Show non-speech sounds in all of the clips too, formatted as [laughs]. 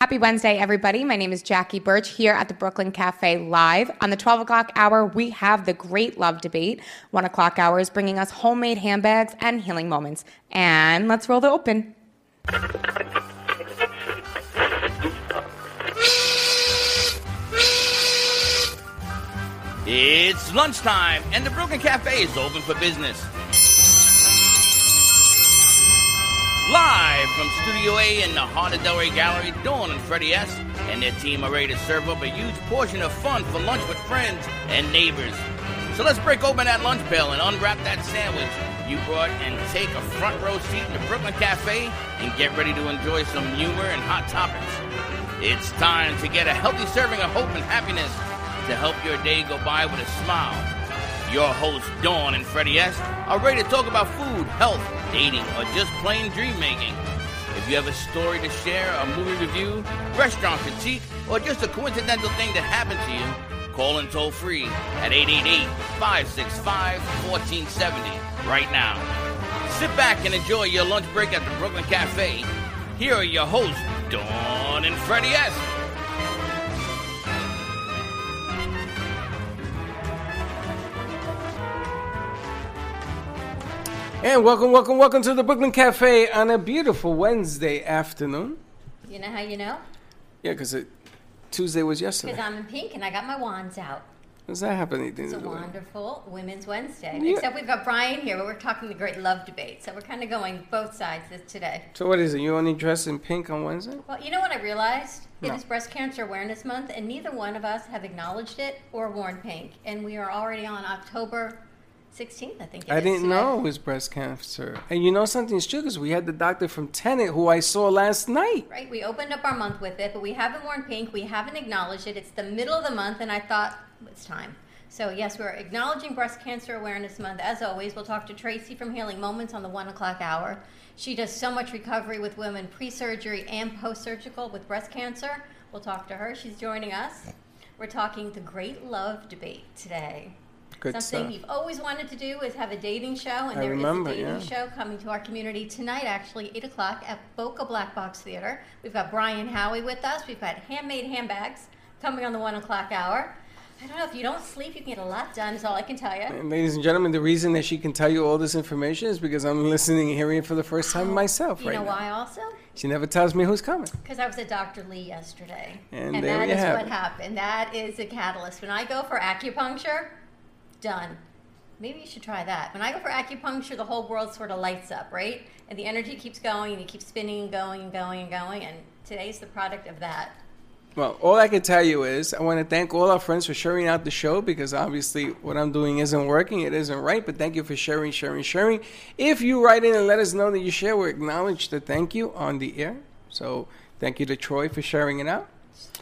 Happy Wednesday, everybody. My name is Jackie Birch here at the Brooklyn Cafe Live. On the 12 o'clock hour, we have the Great Love Debate. 1 o'clock hour is bringing us homemade handbags and healing moments. And let's roll the open. It's lunchtime, and the Brooklyn Cafe is open for business. Live from Studio A in the of Delray Gallery, Dawn and Freddie S. and their team are ready to serve up a huge portion of fun for lunch with friends and neighbors. So let's break open that lunch pail and unwrap that sandwich you brought and take a front row seat in the Brooklyn Cafe and get ready to enjoy some humor and hot topics. It's time to get a healthy serving of hope and happiness to help your day go by with a smile. Your hosts, Dawn and Freddie S., are ready to talk about food, health, dating, or just plain dream making. If you have a story to share, a movie review, restaurant critique, or just a coincidental thing that happened to you, call in toll free at 888 565 1470 right now. Sit back and enjoy your lunch break at the Brooklyn Cafe. Here are your hosts, Dawn and Freddie S. And welcome, welcome, welcome to the Brooklyn Cafe on a beautiful Wednesday afternoon. You know how you know? Yeah, because Tuesday was yesterday. Because. I'm in pink and I got my wands out. Does that have anything It's to a it? wonderful Women's Wednesday. Yeah. Except we've got Brian here, but we're talking the great love debate. So we're kind of going both sides today. So what is it? You only dress in pink on Wednesday? Well, you know what I realized? It No. is Breast Cancer Awareness Month, and neither one of us have acknowledged it or worn pink. And we are already on October 16th, I think I didn't today. know it was breast cancer. And you know something's true because we had the doctor from Tenet who I saw last night. Right, we opened up our month with it, but we haven't worn pink. We haven't acknowledged it. It's the middle of the month, and I thought it's time. So yes, we're acknowledging Breast Cancer Awareness Month. As always, we'll talk to Tracy from Healing Moments on the one o'clock hour. She does so much recovery with women pre-surgery and post-surgical with breast cancer. We'll talk to her. She's joining us. We're talking the Great Love Debate today. Good Something stuff. you've always wanted to do is have a dating show, and I there is remember, a dating yeah. show coming to our community tonight, actually, 8 o'clock at Boca Black Box Theater. We've got Brian Howie with us. We've got handmade handbags coming on the 1 o'clock hour. I don't know, if you don't sleep, you can get a lot done, is all I can tell you. And ladies and gentlemen, the reason that she can tell you all this information is because I'm listening and hearing it for the first time oh, myself Oh, You right know now. why also? She never tells me who's coming. Because I was at Dr. Lee yesterday. And and that is what it. happened. That is a catalyst. When I go for acupuncture, done. Maybe you should try that. When I go for acupuncture, the whole world sort of lights up, right? And the energy keeps going and you keep spinning and going and going and going. And today's the product of that. Well, all I can tell you is I want to thank all our friends for sharing out the show because obviously what I'm doing isn't working. It isn't right, but thank you for sharing, sharing, sharing. If you write in and let us know that you share, we acknowledge the thank you on the air. So thank you to Troy for sharing it out.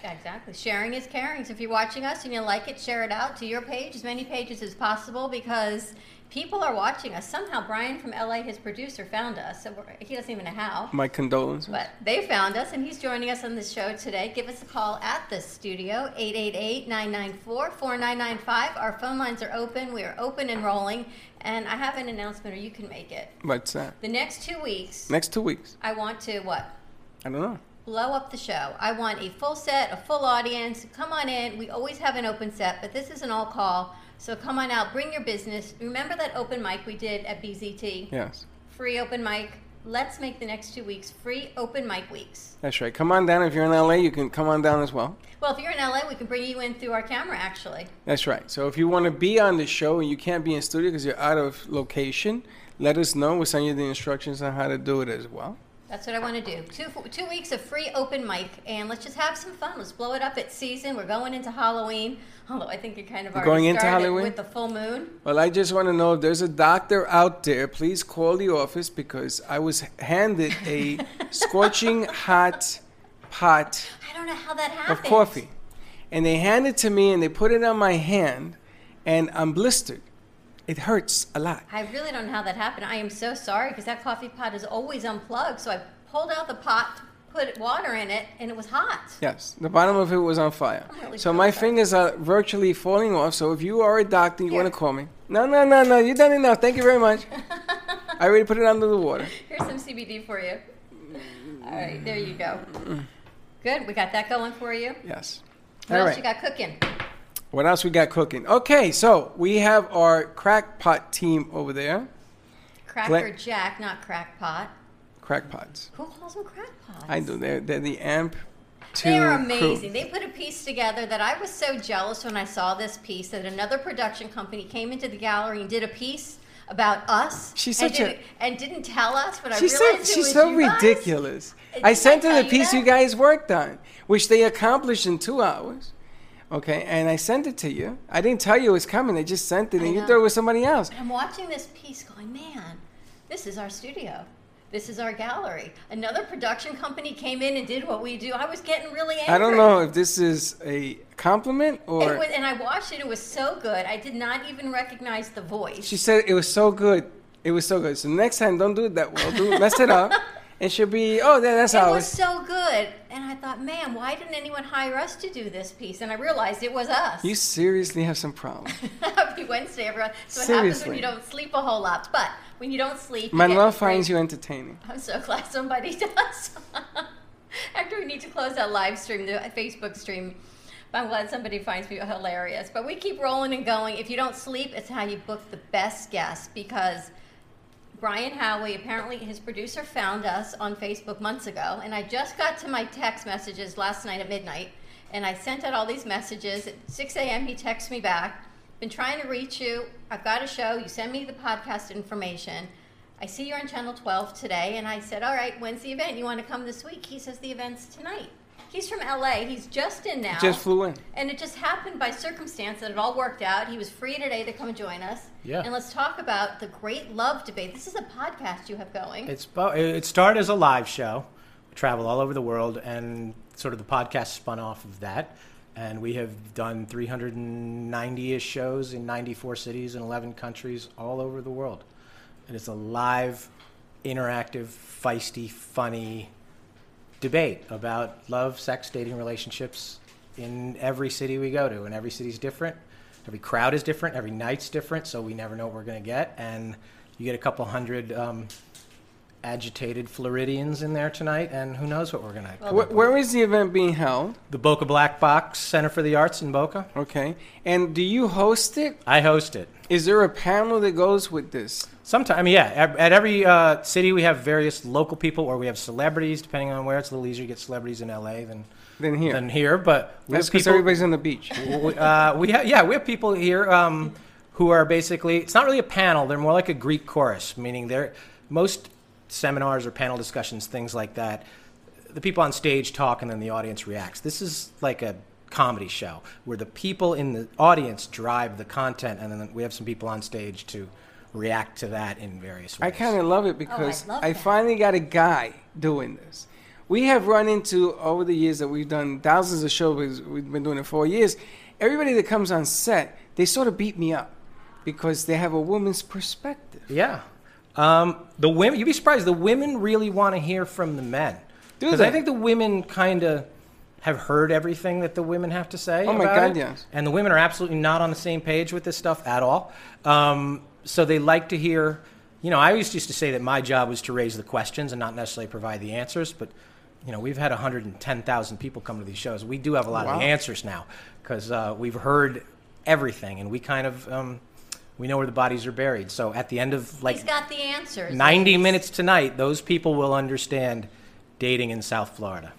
Exactly. Sharing is caring. So if you're watching us and you like it, share it out to your page, as many pages as possible, because people are watching us. Somehow, Brian from LA, his producer, found us. So we're, he doesn't even know how. My condolences. But they found us, and he's joining us on the show today. Give us a call at the studio, 888-994-4995. Our phone lines are open. We are open and rolling. And I have an announcement, or you can make it. What's that? The next two weeks, Next two weeks. I want to, what? I don't know. Blow up the show. I want a full set, a full audience. Come on in. We always have an open set, but this is an all call. So come on out, bring your business. Remember that open mic we did at BZT? Yes. Free open mic. Let's make the next two weeks free open mic weeks. That's right. Come on down. If you're in LA, you can come on down as well. Well, if you're in LA, we can bring you in through our camera, actually. That's right. So if you want to be on the show and you can't be in studio because you're out of location, let us know. We'll send you the instructions on how to do it as well. That's what I want to do. Two two weeks of free open mic, and let's just have some fun. Let's blow it up. It's season. We're going into Halloween. [laughs] Although I think it kind of We're already going into Halloween? with the full moon. Well, I just want to know if there's a doctor out there, please call the office because I was handed a [laughs] scorching hot pot I don't know how that happened. of coffee. And they handed it to me and they put it on my hand and I'm blistered. It hurts a lot. I really don't know how that happened. I am so sorry because that coffee pot is always unplugged. So I pulled out the pot, put water in it, and it was hot. Yes, the bottom of it was on fire. Oh, really so my fingers are virtually falling off. So if you are a doctor, you Here. want to call me. No, no, no, no. You've done enough. Thank you very much. [laughs] I already put it under the water. Here's some CBD for you. All right, there you go. Good. We got that going for you. Yes. What All else right. you got cooking? What else we got cooking? Okay, so we have our crackpot team over there. Cracker Jack, not crackpot. Crackpots. Who calls them crackpots? I do. They're, they're the AMP 2 They are crew. amazing. They put a piece together that I was so jealous when I saw this piece that another production company came into the gallery and did a piece about us. She's and such a- didn't- and didn't tell us, but I so, realized it she's was so you guys. ridiculous. Did I sent her the piece that? you guys worked on, which they accomplished in two hours. Okay, and I sent it to you. I didn't tell you it was coming. I just sent it, I and you thought it was somebody else. And I'm watching this piece going, man, this is our studio. This is our gallery. Another production company came in and did what we do. I was getting really angry. I don't know if this is a compliment or. Was, and I watched it. It was so good. I did not even recognize the voice. She said it was so good. It was so good. So next time, don't do it that well. Do mess it up, [laughs] and she'll be. Oh, that's how it was so good. And I thought, man, why didn't anyone hire us to do this piece? And I realized it was us. You seriously have some problems. [laughs] Happy Wednesday, everyone. So it happens when you don't sleep a whole lot. But when you don't sleep, Manuel finds you entertaining. I'm so glad somebody [laughs] does. After we need to close that live stream, the Facebook stream, I'm glad somebody finds me hilarious. But we keep rolling and going. If you don't sleep, it's how you book the best guests because Brian Howie, apparently his producer, found us on Facebook months ago. And I just got to my text messages last night at midnight. And I sent out all these messages. At 6 a.m., he texts me back. Been trying to reach you. I've got a show. You send me the podcast information. I see you're on Channel 12 today. And I said, All right, when's the event? You want to come this week? He says, The event's tonight. He's from LA. He's just in now. Just flew in. And it just happened by circumstance that it all worked out. He was free today to come and join us. Yeah. And let's talk about the great love debate. This is a podcast you have going. It's it started as a live show. We travel all over the world, and sort of the podcast spun off of that. And we have done 390-ish shows in 94 cities and 11 countries all over the world. And it's a live, interactive, feisty, funny debate about love, sex, dating, relationships in every city we go to. And every city's different. Every crowd is different. Every night's different. So we never know what we're going to get. And you get a couple hundred um, agitated Floridians in there tonight, and who knows what we're going to. Wh- where is the event being held? the Boca Black Box Center for the Arts in Boca. Okay. And do you host it? I host it. Is there a panel that goes with this? Sometimes, yeah. At, at every uh, city, we have various local people, or we have celebrities. Depending on where, it's a little easier to get celebrities in LA than Than here. than here. But That's because everybody's on the beach. [laughs] we, uh, we ha- yeah, we have people here um, who are basically. It's not really a panel. They're more like a Greek chorus, meaning they're most seminars or panel discussions, things like that. The people on stage talk, and then the audience reacts. This is like a comedy show where the people in the audience drive the content, and then we have some people on stage to react to that in various ways. I kind of love it oh, because love I that. finally got a guy doing this. We have run into over the years that we've done thousands of shows. We've been doing it four years. Everybody that comes on set, they sort of beat me up because they have a woman's perspective. Yeah. Um, the women, you'd be surprised. The women really want to hear from the men. Do Because I think the women kind of have heard everything that the women have to say. Oh my God, it. yes. And the women are absolutely not on the same page with this stuff at all. Um, so they like to hear. You know, I always used to say that my job was to raise the questions and not necessarily provide the answers. But you know, we've had 110,000 people come to these shows. We do have a lot of the answers now because uh, we've heard everything, and we kind of um, we know where the bodies are buried. So at the end of like He's got the answers. 90 ladies. minutes tonight, those people will understand dating in South Florida.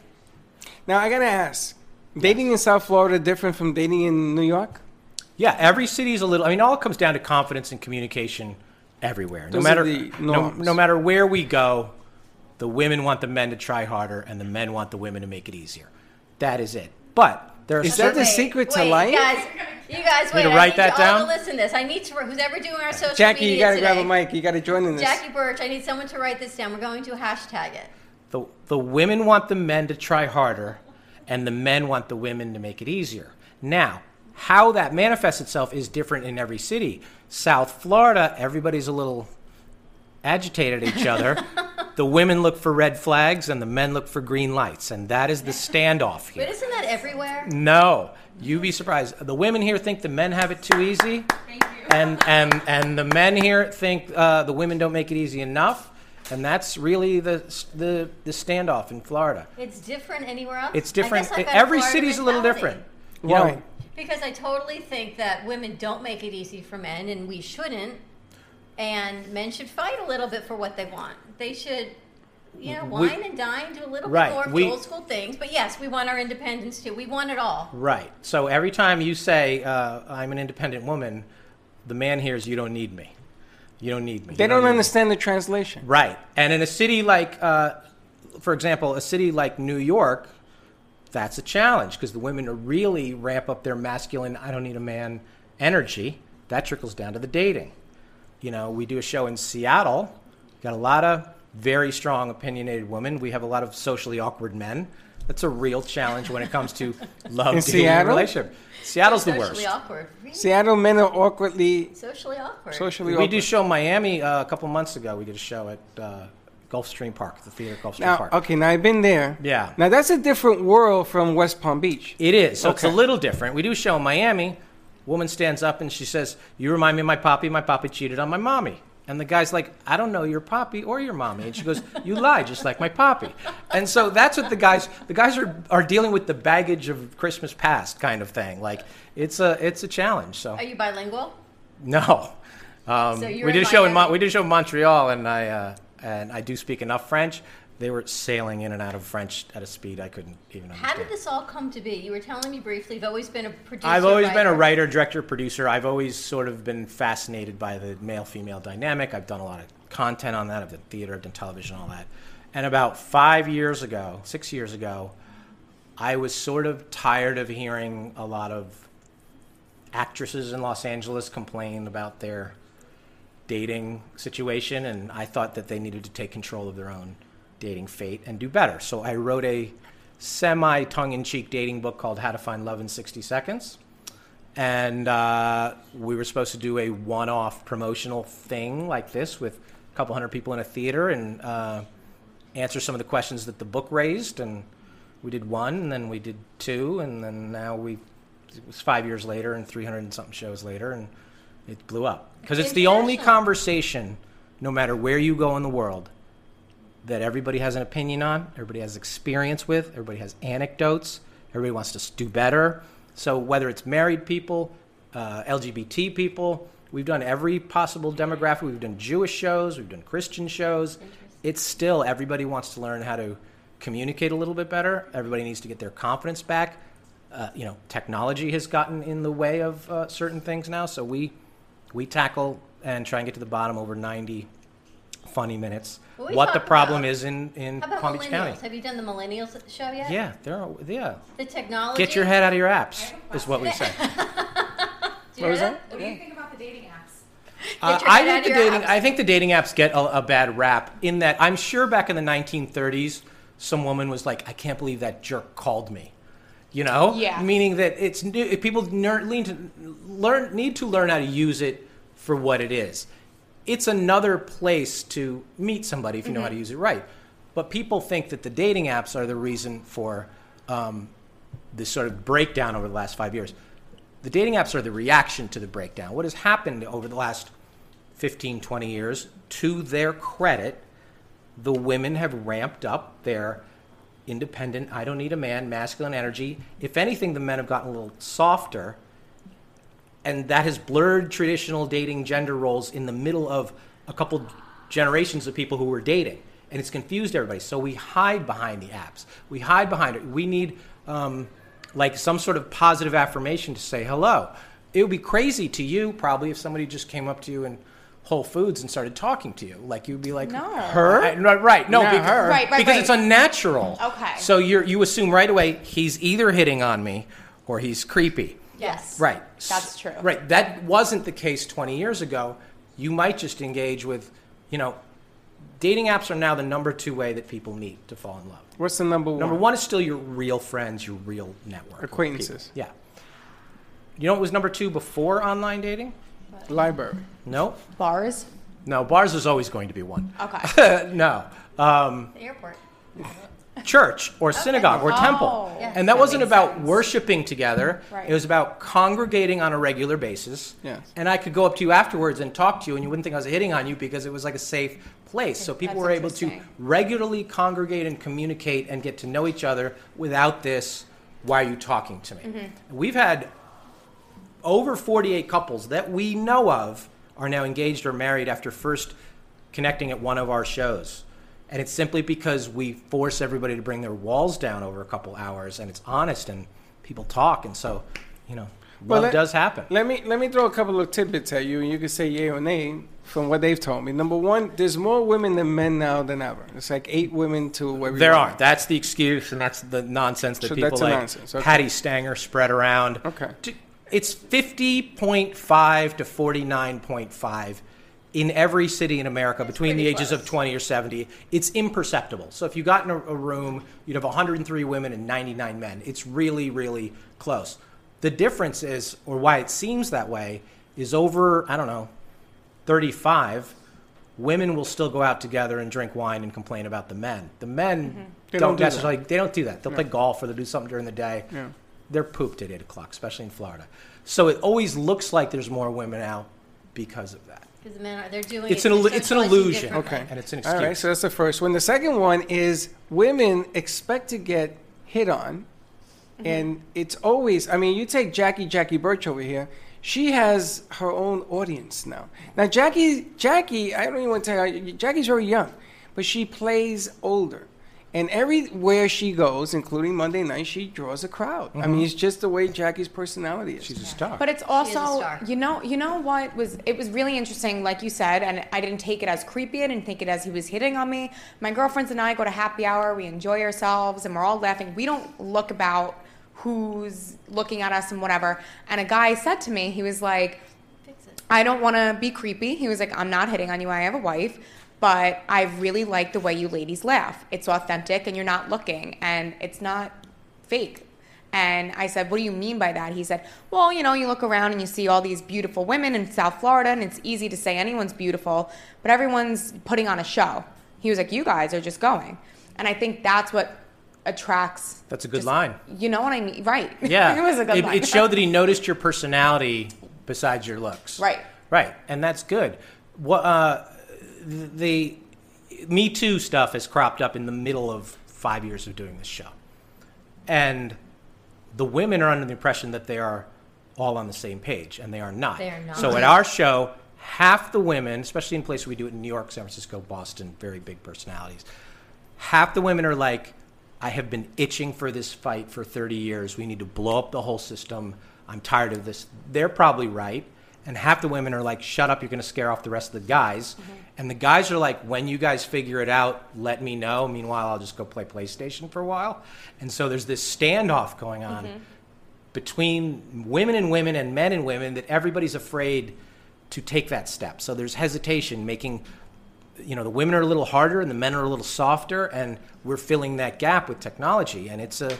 Now I gotta ask: dating in South Florida different from dating in New York? Yeah, every city is a little. I mean, all comes down to confidence and communication everywhere. No Those are matter no, no matter where we go, the women want the men to try harder, and the men want the women to make it easier. That is it. But there are Is that the certain, Wait, secret to life? Guys, you guys wait. to I write need that you all down? to listen to this. I need to. Who's ever doing our social Jackie, media you gotta grab a mic. You gotta join in this. Jackie Birch, I need someone to write this down. We're going to hashtag it. the, the women want the men to try harder, and the men want the women to make it easier. Now, how that manifests itself is different in every city. South Florida, everybody's a little agitated at each other. [laughs] the women look for red flags, and the men look for green lights, and that is the [laughs] standoff here. But isn't that everywhere? No, you'd be surprised. The women here think the men have it too easy, and and and the men here think uh, the women don't make it easy enough. and that's really the the the standoff in Florida. It's different anywhere else. It's different. guess I've got a Every Florida city's a little mentality. different. You know, Because I totally think that women don't make it easy for men, and we shouldn't. And men should fight a little bit for what they want. They should, you know, We- wine and dine, do a little Right, bit more of we- the old school things. But yes, we want our independence too. We want it all. Right. So every time you say uh, I'm an independent woman, the man hears you don't need me. You don't need me. They You don't need me." understand the translation. Right. And in a city like, uh, for example, a city like New York, that's a challenge because the women really ramp up their masculine, I don't need a man energy. That trickles down to the dating. You know, we do a show in Seattle, got a lot of very strong, opinionated women. We have a lot of socially awkward men. That's a real challenge when it comes to [laughs] love, In dating, Seattle? and relationship. Seattle's the worst. Socially worst. awkward. Really? Seattle men are awkwardly Socially awkward. socially awkward. We awkward. do show Miami uh, a couple months ago. We did a show at uh, Gulfstream Park, the theater at Gulfstream now, Park. okay, now I've been there. Yeah. Now that's a different world from West Palm Beach. It is. So it's a little different. We do a show in Miami. Woman stands up and she says, "You remind me of my poppy. My poppy cheated on my mommy." And the guy's like, "I don't know your poppy or your mommy." And she goes, "You lie, just like my poppy." And so that's what the guys the guys are are dealing with the baggage of Christmas past kind of thing. Like it's a it's a challenge. So Are you bilingual? no. Um, So you're we did a show in? Mon- we did a show in Montreal, and I uh, and I do speak enough French. They were sailing in and out of French at a speed I couldn't even understand. How did this all come to be? You were telling me briefly. You've always been a producer. I've always been a writer. writer, director, producer. I've always sort of been fascinated by the male female dynamic. I've done a lot of content on that. I've done theater, I've done television, all that. And about five years ago, six years ago, I was sort of tired of hearing a lot of actresses in Los Angeles complain about their dating situation, and I thought that they needed to take control of their own dating fate and do better. So I wrote a semi tongue in cheek dating book called How to Find Love in 60 Seconds. And uh, we were supposed to do a one off promotional thing like this with a couple hundred people in a theater and uh, answer some of the questions that the book raised. And we did one, and then we did two, and then now we, it was five years later and 300 and something shows later, and it blew up. Because it's the only conversation, no matter where you go in the world, that everybody has an opinion on, everybody has experience with, everybody has anecdotes, everybody wants to do better. So whether it's married people, uh, LGBT people, we've done every possible demographic. We've done Jewish shows, we've done Christian shows. It's still everybody wants to learn how to communicate a little bit better. Everybody needs to get their confidence back. Uh, you know, technology has gotten in the way of uh, certain things now, so we we tackle and try and get to the bottom over 90 funny minutes Well, we what the problem about- is in, in How about Palm Beach? County. Have you done the millennials show yet? Yeah, there are, yeah. The technology. Get your head out of your apps, is what we say. [laughs] Do What was that? that? What do you think about the dating apps? Uh, I think the dating. apps. I think the dating apps get a, a bad rap in that I'm sure back in the 1930s, some woman was like, "I can't believe that jerk called me," you know, Yeah. Meaning that it's new, people ner- lean to learn need to learn how to use it for what it is. It's another place to meet somebody if you know how to use it right. But people think that the dating apps are the reason for um, this sort of breakdown over the last five years. The dating apps are the reaction to the breakdown. What has happened over the last 15, 20 years, to their credit, the women have ramped up their independent, I don't need a man, masculine energy. If anything, the men have gotten a little softer. And that has blurred traditional dating gender roles in the middle of a couple generations of people who were dating. And it's confused everybody. So we hide behind the apps. We hide behind it. We need um, like some sort of positive affirmation to say hello. It would be crazy to you probably if somebody just came up to you in Whole Foods and started talking to you. Like you'd be like, No. Her? I- no, right? No, Not because, her. Right, right, because right. it's unnatural. Okay. So you you assume right away he's either hitting on me or he's creepy. Yes. Right. That's true. Right. That wasn't the case 20 years ago. You might just engage with, you know, dating apps are now the number two way that people meet to fall in love. What's the number one? Number one is still your real friends, your real network. of Acquaintances. Yeah. You know what was number two before online dating? Library. No. Bars? No, bars is always going to be one. Okay. [laughs] no. Um, The airport. [laughs] church or synagogue or Oh. temple. Yeah. And that, That wasn't about sense. worshiping together. Right. It was about congregating on a regular basis. Yes. And I could go up to you afterwards and talk to you, and you wouldn't think I was hitting on you because it was like a safe place. So people That's were able to regularly congregate and communicate and get to know each other without this. Why are you talking to me? Mm-hmm. We've had over 48 couples that we know of are now engaged or married after first connecting at one of our shows. And it's simply because we force everybody to bring their walls down over a couple hours and it's honest and people talk. And so, you know, Well, let- does happen. Let me let me throw a couple of tidbits at you, and you can say yay or nay from what they've told me. Number one, there's more women than men now than ever. It's like eight women to every. There are. That's the excuse, and that's the nonsense that So people like nonsense, okay. Patti Stanger spread around. Okay. It's 50.5 to 49.5 in every city in America between the ages of 20 or 70. It's imperceptible. So if you got in a, a room, you'd have 103 women and 99 men. It's really, really close. The difference is, or why it seems that way, is over, I don't know, 35, women will still go out together and drink wine and complain about the men. The men mm-hmm. They don't, don't do that. necessarily, they don't do that. They'll play golf or they'll do something during the day. Yeah. They're pooped at 8 o'clock, especially in Florida. So it always looks like there's more women out because of that. Because the men are they're doing It's it. an, illu- it's an socializing illusion. differently. Okay. And it's an All excuse. right, so that's the first one. The second one is women expect to get hit on, Mm-hmm. and it's always. I mean, you take Jackie Jackie Birch over here. She has her own audience now. Now, Jackie Jackie, I don't even want to tell you, Jackie's very young, but she plays older. And everywhere she goes, including Monday night, she draws a crowd. I mean, it's just the way Jackie's personality is. Mm-hmm. She's a star. But it's also, you know, you know what was it was really interesting, like you said, and I didn't take it as creepy. I didn't take it as he was hitting on me. My girlfriends and I go to happy hour. We enjoy ourselves, and we're all laughing. We don't look about who's looking at us and whatever. And a guy said to me, he was like, I don't want to be creepy. He was like, I'm not hitting on you. I have a wife, but I really like the way you ladies laugh. It's authentic and you're not looking and it's not fake. And I said, What do you mean by that? He said, Well, you know, you look around and you see all these beautiful women in South Florida, and it's easy to say anyone's beautiful, but everyone's putting on a show. He was like, You guys are just going. And I think that's what attracts. That's a good just- line. You know what I mean? Right. [laughs] Yeah. it was a good it, line. it showed that he noticed your personality besides your looks. Right. Right. And that's good. What uh, the Me Too stuff has cropped up in the middle of five years of doing this show. And the women are under the impression that they are all on the same page, and they are not. They are not. So at our show, half the women, especially in places we do it in New York, San Francisco, Boston, very big personalities, half the women are like, I have been itching for this fight for 30 years. We need to blow up the whole system. I'm tired of this. They're probably right. And half the women are like, shut up, you're going to scare off the rest of the guys. And the guys are like, when you guys figure it out, let me know. Meanwhile, I'll just go play PlayStation for a while. And so there's this standoff going on between women and women and men and women that everybody's afraid to take that step. So there's hesitation, making you know the women are a little harder and the men are a little softer, and we're filling that gap with technology, and it's a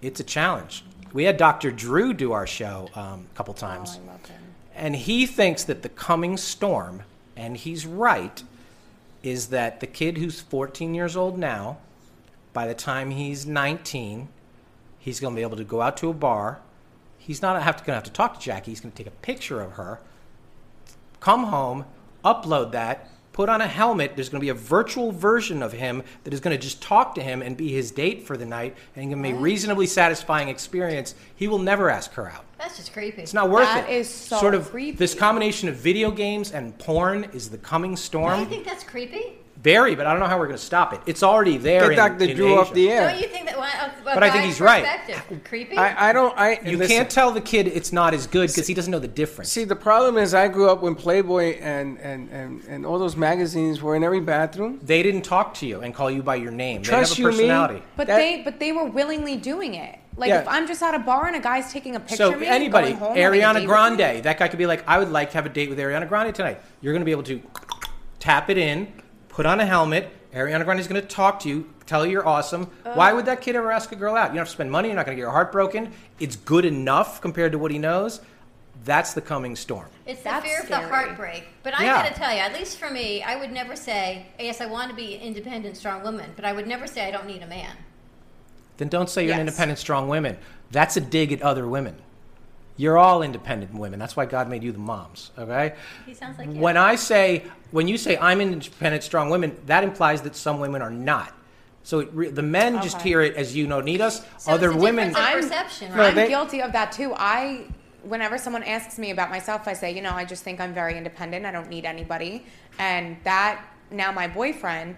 it's a challenge. We had Dr. Drew do our show um, a couple times, and he thinks that the coming storm, and he's right, is that the kid who's 14 years old now, by the time he's 19, he's going to be able to go out to a bar. He's not have to, going to have to talk to Jackie. He's going to take a picture of her, come home, upload that, put on a helmet. There's going to be a virtual version of him that is going to just talk to him and be his date for the night, and give him a reasonably satisfying experience. He will never ask her out. That's just creepy. It's not worth That it. is so sort of creepy. this combination of video games and porn is the coming Do you storm. think that's creepy? Very, but I don't know how we're going to stop it. It's already there. Get in, Dr. in Drew off the air. Don't you think that? Well, uh, a, a But I think guy's he's right. perspective, Creepy. I, I don't. I You listen, can't tell the kid it's not as good because he doesn't know the difference. See, the problem is, I grew up when Playboy and, and, and, and all those magazines were in every bathroom. they didn't talk to you and call you by your name. Trust they you have a me? personality. But That- they but they were willingly doing it. Like Yeah. if I'm just at a bar and a guy's taking a picture So of me, anybody, going home, having a date Ariana Grande, that guy could be like, I would like to have a date with Ariana Grande tonight. You're going to be able to tap it in, put on a helmet. Ariana Grande is going to talk to you, tell you you're awesome. Why would that kid ever ask a girl out? You don't have to spend money. You're not going to get your heart broken. It's good enough compared to what he knows. That's the coming storm. It's the That's fear of the heartbreak. But I Yeah. got to tell you, at least for me, I would never say, yes, I want to be an independent, strong woman, but I would never say I don't need a man. Then don't say you're an independent, strong woman. That's a dig at other women. You're all independent women. That's why God made you the moms. Okay. He sounds like you. When I say, when you say I'm independent, strong women, that implies that some women are not. So it re- the men just hear it as you don't need us. So Other it's a women, I'm- perception, No, right? they- I'm guilty of that too. I, whenever someone asks me about myself, I say, you know, I just think I'm very independent. I don't need anybody. And that now my boyfriend,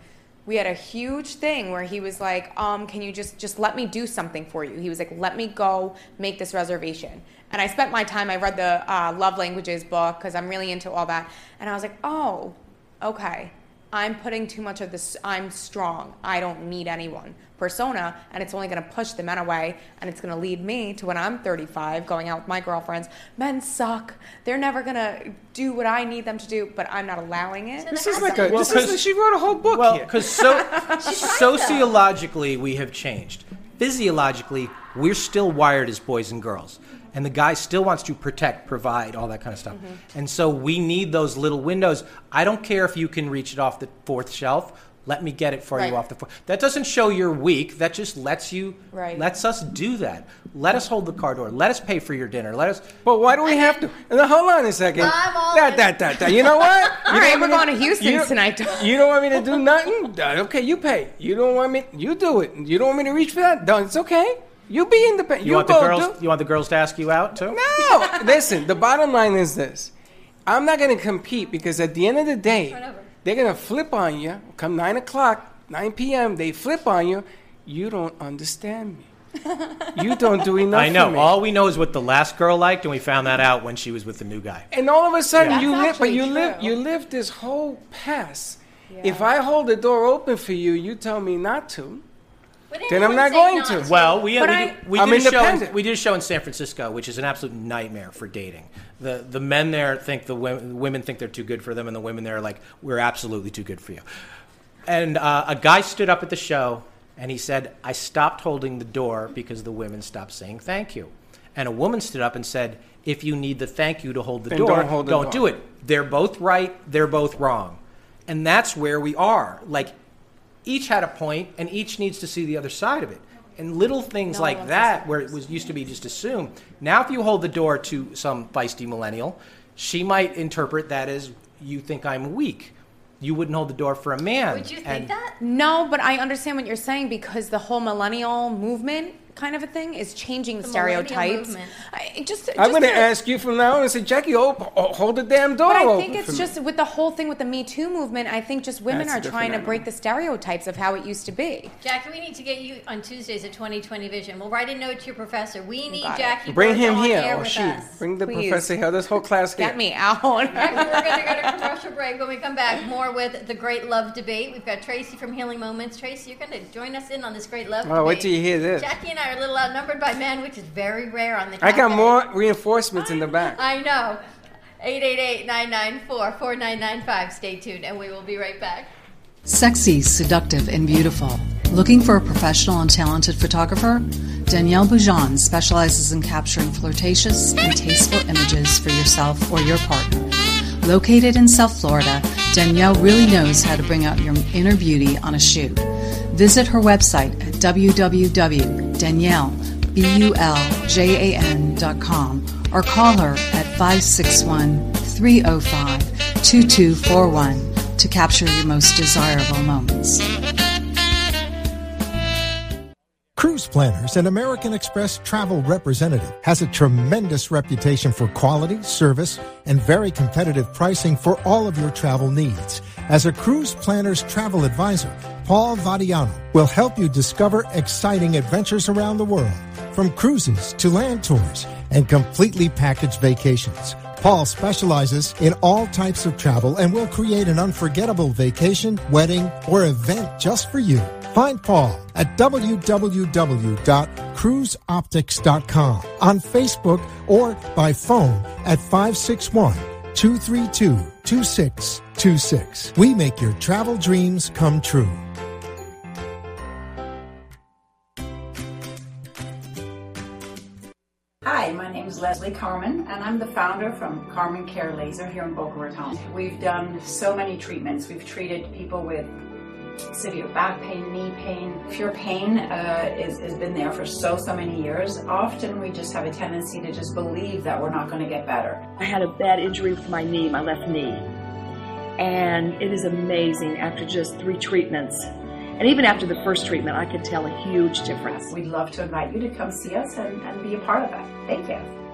we had a huge thing where he was like, um, can you just just let me do something for you? He was like, let me go make this reservation. And I spent my time. I read the uh, love languages book because I'm really into all that. And I was like, oh, okay. I'm putting too much of this. I'm strong. I don't need anyone persona, and it's only going to push the men away, and it's going to lead me to when I'm 35, going out with my girlfriends. Men suck. They're never going to do what I need them to do, but I'm not allowing it. So This is has like a. be- This Well, is, 'cause- she wrote a whole book well, here. because so, [laughs] sociologically we have changed. Physiologically, we're still wired as boys and girls. And the guy still wants to protect, provide, all that kind of stuff. And so we need those little windows. I don't care if you can reach it off the fourth shelf. Let me get it for Right. you off the fourth. That doesn't show you're weak. That just lets you, Right. lets us do that. Let us hold the car door. Let us pay for your dinner. Let us. But why do we have to? Hold on a second. I'm all that, that, that, that. You know what? [laughs] All You right, we're going to Houston you tonight. You don't want me to do nothing? Uh, Okay, you pay. You don't want me. You do it. You don't want me to reach for that? No, it's okay. You be independent. You, You, want go the girls? do. You want the girls to ask you out too? No, listen. The bottom line is this: I'm not going to compete because at the end of the day, Turn they're going to flip on you. Come nine o'clock, nine p.m., they flip on you. You don't understand me. [laughs] You don't do enough. I know. For me. All we know is what the last girl liked, and we found that out when she was with the new guy. And all of a sudden, That's you live, but actually you live, you live this whole past. If I hold the door open for you, you tell me not to. Would Then I'm not say going to. Well, we, But we, I- did, we, I'm did a show in, we did a show in San Francisco, which is an absolute nightmare for dating. The the men there think the women, women think they're too good for them, and the women there are like, we're absolutely too good for you. And uh, a guy stood up at the show and he said, I stopped holding the door because the women stopped saying thank you. And a woman stood up and said, if you need the thank you to hold the Then door, don't hold the door." do it. They're both right, they're both wrong. And that's where we are. Like, each had a point, and each needs to see the other side of it. And little things No like that, where it was used to be just assumed. Now, if you hold the door to some feisty millennial, she might interpret that as you think I'm weak. You wouldn't hold the door for a man. Would you think And- that? No, but I understand what you're saying because the whole millennial movement kind of a thing is changing the, The stereotypes. I, it just, I'm going to ask you from now on and say, Jackie, oh, oh, hold the damn door But I think for it's me." just with the whole thing with the Me Too movement. I think just women That's are trying to break the stereotypes of how it used to be. Jackie, we need to get you on Tuesdays at 2020 Vision. We'll write a note to your professor. We need Got it. Jackie Bring him here, or oh, she. us. Bring the Please. professor here. This whole class here. Get me out. Jackie, we're going to go to [laughs] commercial break. When we come back, more with the Great Love Debate. We've got Tracy from Healing Moments. Tracy, you're going to join us in on this Great Love Oh, Debate. wait till you hear this. Jackie and I are a little outnumbered by men, which is very rare on the I got more reinforcements in the back. I know. 888-994-4995. Stay tuned, and we will be right back. Sexy, seductive, and beautiful. Looking for a professional and talented photographer? Danielle Boujon specializes in capturing flirtatious and tasteful images for yourself or your partner. Located in South Florida, Danielle really knows how to bring out your inner beauty on a shoot. Visit her website at www.daniellebuljan.com or call her at 561 305 2241 to capture your most desirable moments. Cruise Planners, an American Express travel representative, has a tremendous reputation for quality, service, and very competitive pricing for all of your travel needs. As a Cruise Planners travel advisor, Paul Vadiano will help you discover exciting adventures around the world, from cruises to land tours and completely packaged vacations. Paul specializes in all types of travel and will create an unforgettable vacation, wedding, or event just for you. Find Paul at www.cruiseoptics.com on Facebook or by phone at 561 232 2626. We make your travel dreams come true. Hi, my name is Leslie Carmen, and I'm the founder from Carmen Care Laser here in Boca Raton. We've done so many treatments. We've treated people with severe back pain, knee pain. If your pain uh, is, has been there for so, so many years, often we just have a tendency to just believe that we're not going to get better. I had a bad injury with my knee, my left knee. And it is amazing after just three treatments. And even after the first treatment, I could tell a huge difference. We'd love to invite you to come see us and, and be a part of it. Thank you.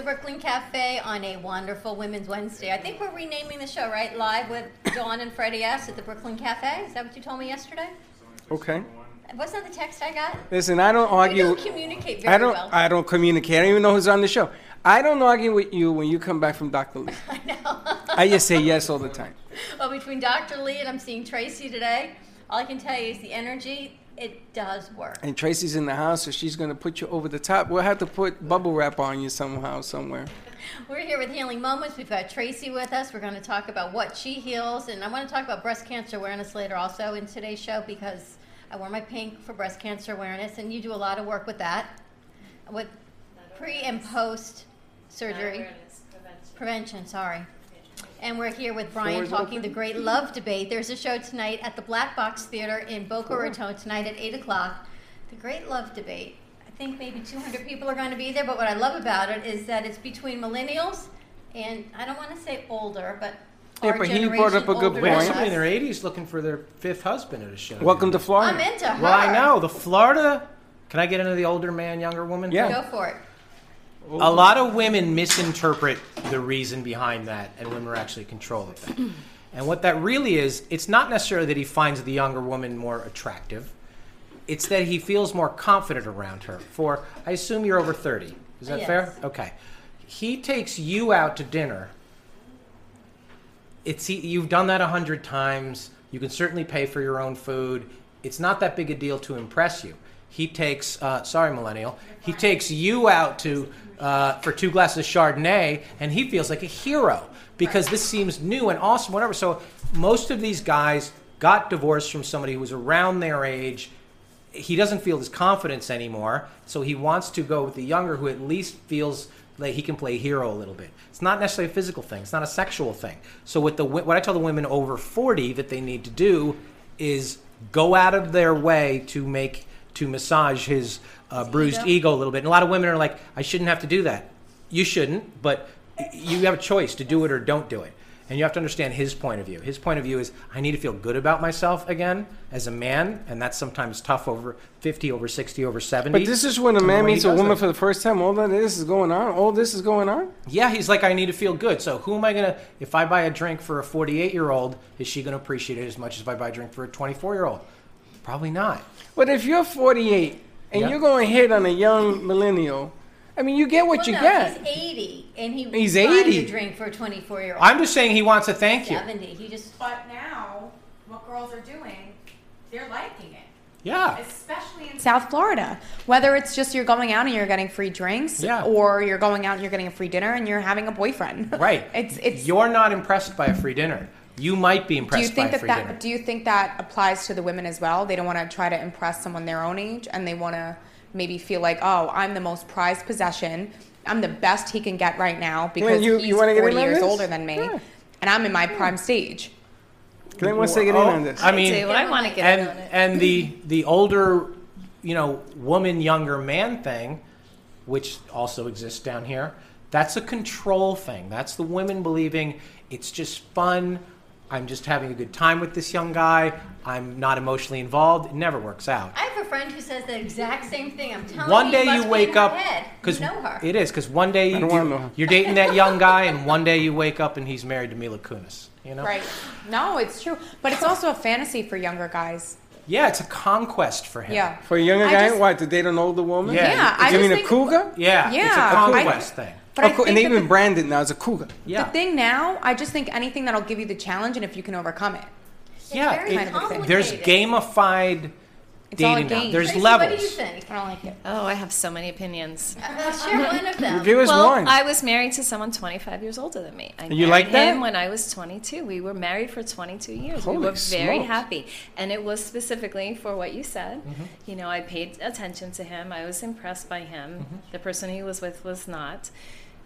The Brooklyn Cafe on a wonderful Women's Wednesday. I think we're renaming the show, right? Live with Dawn and Freddie S. at the Brooklyn Cafe. Is that what you told me yesterday? Okay. Wasn't that the text I got? Listen, I don't argue. don't communicate very I don't. well. I don't communicate. I don't even know who's on the show. I don't argue with you when you come back from Dr. Lee. [laughs] I know. I just say yes all the time. well, between Dr. Lee and I'm seeing Tracy today, all I can tell you is the energy, it does work. And Tracy's in the house, so she's gonna put you over the top. We'll have to put bubble wrap on you somehow, somewhere. [laughs] We're here with Healing Moments. We've got Tracy with us. We're going to talk about what she heals, and I want to talk about breast cancer awareness later also in today's show because I wore my pink for breast cancer awareness, and you do a lot of work with that, with pre and post surgery prevention. Sorry. And we're here with Brian Floor talking open. the Great Love Debate. There's a show tonight at the Black Box Theater in Boca Raton tonight at 8 o'clock. The Great Love Debate. I think maybe 200 people are going to be there, but what I love about it is that it's between millennials and I don't want to say older, but Yeah, our but he brought up a good older We have point. than somebody in their 80s looking for their fifth husband at a show. Welcome to Florida. I'm into her. Well, I know. The Florida. Can I get into the older man, younger woman? Yeah. Go for it. A lot of women misinterpret the reason behind that, and women are actually control of that. and what that really is, it's not necessarily that he finds the younger woman more attractive. It's that he feels more confident around her. For I assume you're over thirty. Is that Yes. fair? Okay. He takes you out to dinner. It's he, you've done that a hundred times. You can certainly pay for your own food. It's not that big a deal to impress you. He takes, uh, sorry, millennial. He takes you out to uh, for two glasses of Chardonnay, and he feels like a hero because this seems new and awesome, whatever. So most of these guys got divorced from somebody who was around their age. He doesn't feel his confidence anymore, so he wants to go with the younger who at least feels like he can play hero a little bit. It's not necessarily a physical thing. It's not a sexual thing. So with the what I tell the women over 40 that they need to do is go out of their way to make to massage his uh, bruised ego. ego a little bit. And a lot of women are like, I shouldn't have to do that. You shouldn't, but you have a choice to do it or don't do it. And you have to understand his point of view. His point of view is, I need to feel good about myself again as a man, and that's sometimes tough over 50, over 60, over 70. But this is when a And man meets a woman that- for the first time. All that this is going on. All this is going on. Yeah, he's like, I need to feel good. So who am I gonna? If I buy a drink for a 48 year old, is she gonna appreciate it as much as if I buy a drink for a 24 year old? Probably not. But if you're 48 and Yeah. you're going to hit on a young millennial, I mean, you get what Well, you no, get. he's 80 and he He's 80. a drink for a 24 year old. I'm just saying he wants a thank you. 70. He just But now, what girls are doing, they're liking it. Yeah. Especially in South Florida. Whether it's just you're going out and you're getting free drinks, Yeah. or you're going out and you're getting a free dinner and you're having a boyfriend. Right. [laughs] It's it's. You're not impressed by a free dinner. You might be impressed. do impressed you think by that free that do you think that applies to the women as well? They don't want to try to impress someone their own age, and they want to maybe feel like, oh, I'm the most prized possession. I'm the best he can get right now because you- he's you wanna get 40 years this? older than me, Yeah. and I'm in my prime stage. Glenn wants to get in on this. I mean, do. I want to get and in on it. and the the older, you know, woman younger man thing, which also exists down here. That's a control thing. That's the women believing it's just fun. I'm just having a good time with this young guy. I'm not emotionally involved. It never works out. I have a friend who says the exact same thing. I'm telling One you, One day it must you wake up head. You know her. it is because one day you, don't wanna know her. you're dating that young guy, and one day you wake up and he's married to Mila Kunis. You know? Right. No, it's true. But it's also a fantasy for younger guys. Yeah, it's a conquest for him. Yeah. For a younger I guy, just- what to date an older woman? Yeah. Yeah, I you just mean a cougar? Yeah, Yeah. it's a Yeah, I- conquest thing. But Oh, cool. and think even that branded now as a cougar. Yeah. the thing now, I just think anything that'll give you the challenge and if you can overcome it. yeah, very it- complicated. there's gamified It's all a dating now. game. There's Tracy, levels. What do you think? I don't like it. Oh, I have so many opinions. Uh, [laughs] share one of them. Give us well, one. I was married to someone 25 years older than me. I You married like that? him when I was 22. We were married for 22 years. Holy we were very smokes. happy, and it was specifically for what you said. Mm-hmm. You know, I paid attention to him. I was impressed by him. Mm-hmm. The person he was with was not.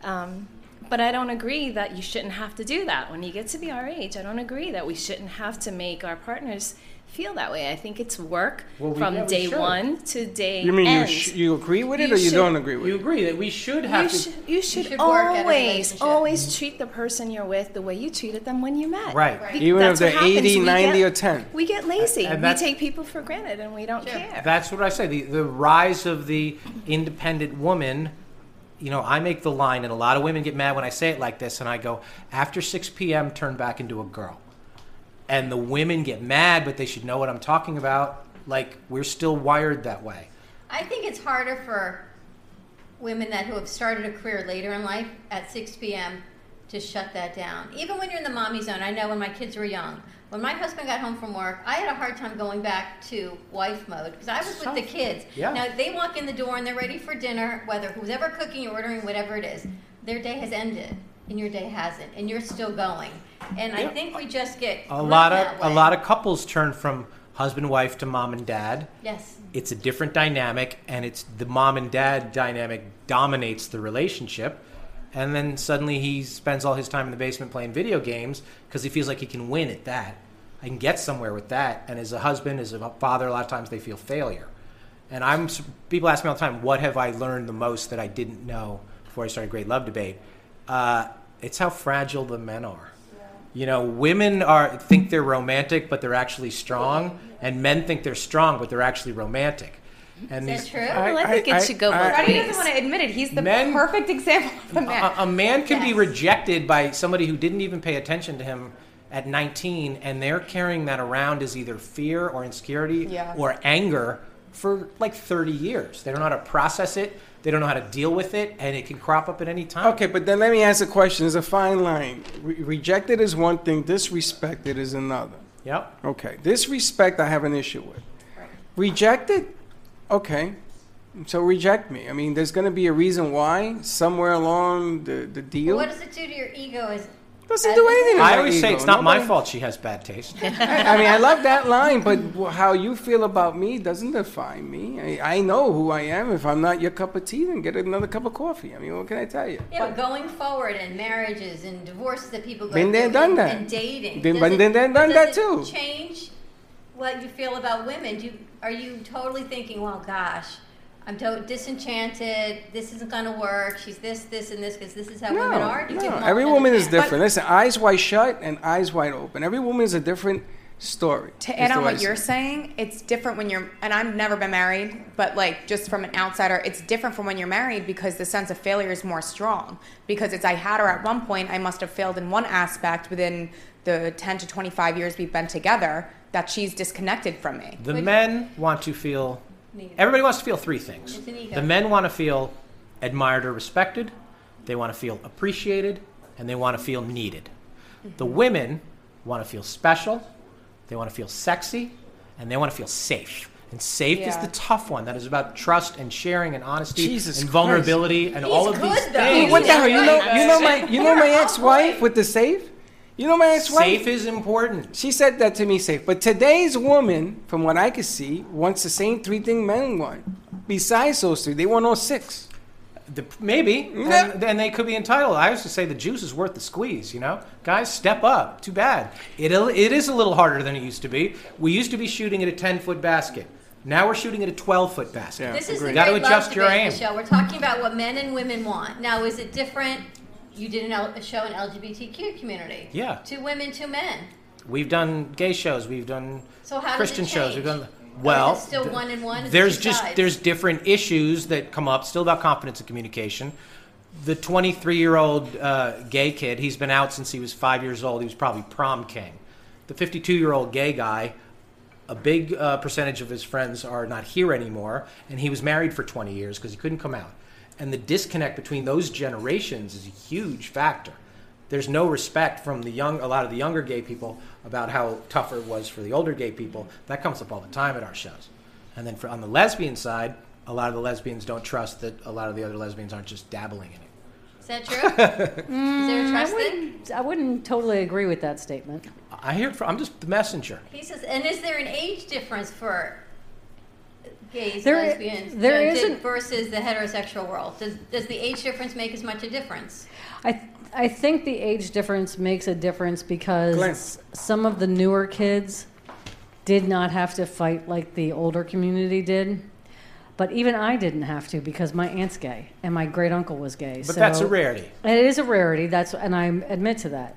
Um, but I don't agree that you shouldn't have to do that when you get to be our age. I don't agree that we shouldn't have to make our partners feel that way. I think it's work Well, we- from yeah, day one to day you mean you, sh- you agree with it You or you should- don't agree with You it? You agree that we should have you to. should, you should, should work always, relationship. always treat the person you're with the way you treated them when you met. Right. Be- Even if that's what they're happens. 80, We 90, get- or 10. We get lazy. And we take people for granted and we don't care. That's what I say. The, the rise of the independent woman, you know, I make the line, and a lot of women get mad when I say it like this, and I go, after 6 p.m., turn back into a girl. And the women get mad, but they should know what I'm talking about. Like, we're still wired that way. I think it's harder for women that who have started a career later in life at 6 p.m. to shut that down. Even when you're in the mommy zone, I know when my kids were young. When my husband got home from work, I had a hard time going back to wife mode because I was with the kids. Yeah. Now they walk in the door and they're ready for dinner, whether who's ever cooking or ordering, whatever it is. Their day has ended and your day hasn't, and you're still going. And I think we just get A lot of a lot of couples turn from husband wife to mom and dad. yes. It's a different dynamic, and it's the mom and dad dynamic dominates the relationship. And then suddenly he spends all his time in the basement playing video games because he feels like he can win at that. I can get somewhere with that. And as a husband, as a father, a lot of times they feel failure. And I'm people ask me all the time, what have I learned the most that I didn't know before I started Great Love Debate? Uh, it's how fragile the men are. You know, women are think they're romantic, but they're actually strong, and men think they're strong, but they're actually romantic. And Is these, that true? well, I think I- it should go I- both Freddie ways. doesn't want to admit it. He's the Men- perfect example of a man. a, a man can be rejected by somebody who didn't even pay attention to him at 19, and they're carrying that around as either fear or insecurity Yeah. or anger for like 30 years. They don't know how to process it. They don't know how to deal with it, and it can crop up at any time. Okay, but then let me ask a question. There's a fine line. Re- rejected is one thing, disrespected is another. Yep. Okay, disrespect I have an issue with. Rejected? Okay. So reject me. I mean, there's going to be a reason why somewhere along the, the deal. What does it do to your ego? Is doesn't do anything. I my always say it's not my fault she has bad taste. I [laughs] I mean, I love that line, but how you feel about me doesn't define me. I, I know who I am. If I'm not your cup of tea, then get another cup of coffee. I mean, what can I tell you? Yeah, but going forward in marriages and divorces that people go Been there, through done and, that. and dating. Been- does been it- there, done that too. Change what you feel about women. Do you, are you totally thinking, well, gosh, I'm to- disenchanted. This isn't going to work. She's this, this, and this because this is how No, women are. You no. give them all Every woman is chance? different. Listen, eyes wide shut and eyes wide open. Every woman is a different story. To add on what you're saying, it's different when you're, and I've never been married, but like just from an outsider, it's different from when you're married because the sense of failure is more strong. Because it's, I had her at one point, I must have failed in one aspect within the 10 to 25 years we've been together that she's disconnected from me. The men want to feel. Needed. Everybody wants to feel three things. It's an ego. The men want to feel admired or respected. They want to feel appreciated, and they want to feel needed. Mm-hmm. The women want to feel special. They want to feel sexy, and they want to feel safe. And safe is the tough one. That is about trust and sharing and honesty Jesus and Christ. vulnerability and all of good, these though. things. Hey, what the hell? You know, you know my, you know my ex-wife with the safe. You know my ex-wife. Safe is important. She said that to me safe. But today's woman, from what I could see, wants the same three things men want. Besides those three, they want all six. The, maybe, Yeah. and, and they could be entitled. I used to say the juice is worth the squeeze. You know, guys, step up. Too bad. It uh, it is a little harder than it used to be. We used to be shooting at a ten foot basket. Now we're shooting at a twelve foot basket. Yeah. This is Agreed. the Gotta adjust your debate, aim. Michelle. We're talking about what men and women want. Now, is it different? You did an L- a show in LGBTQ community. Yeah. Two women, two men. We've done gay shows. We've done So how Christian shows. We've done well. is it still one and one? There's just sides? there's different issues that come up. Still about confidence and communication. the 23 year old uh, gay kid, he's been out since he was five years old. He was probably prom king. The 52 year old gay guy, a big uh, percentage of his friends are not here anymore, and he was married for 20 years because he couldn't come out. And the disconnect between those generations is a huge factor. There's no respect from the young, a lot of the younger gay people about how tougher it was for the older gay people. That comes up all the time at our shows. And then for, on the lesbian side, a lot of the lesbians don't trust that a lot of the other lesbians aren't just dabbling in it. Is that true? Is there a [laughs] mm, I trust thing? wouldn't, I wouldn't totally agree with that statement. I hear it from, I'm just the messenger. He says, and is there an age difference for gays, There- lesbians, there isn't- versus the heterosexual world? Does does the age difference make as much a difference? I I think the age difference makes a difference because Glenn. some of the newer kids did not have to fight like the older community did. But even I didn't have to because my aunt's gay and my great uncle was gay. But that's a rarity. It is a rarity. That's and I admit to that.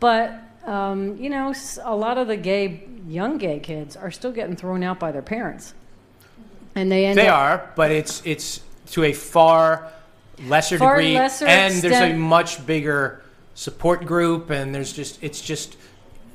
But um, you know, a lot of the gay young gay kids are still getting thrown out by their parents, and they end They up, are, but it's it's to a far lesser Far degree, lesser and there's a much bigger support group, and there's just it's just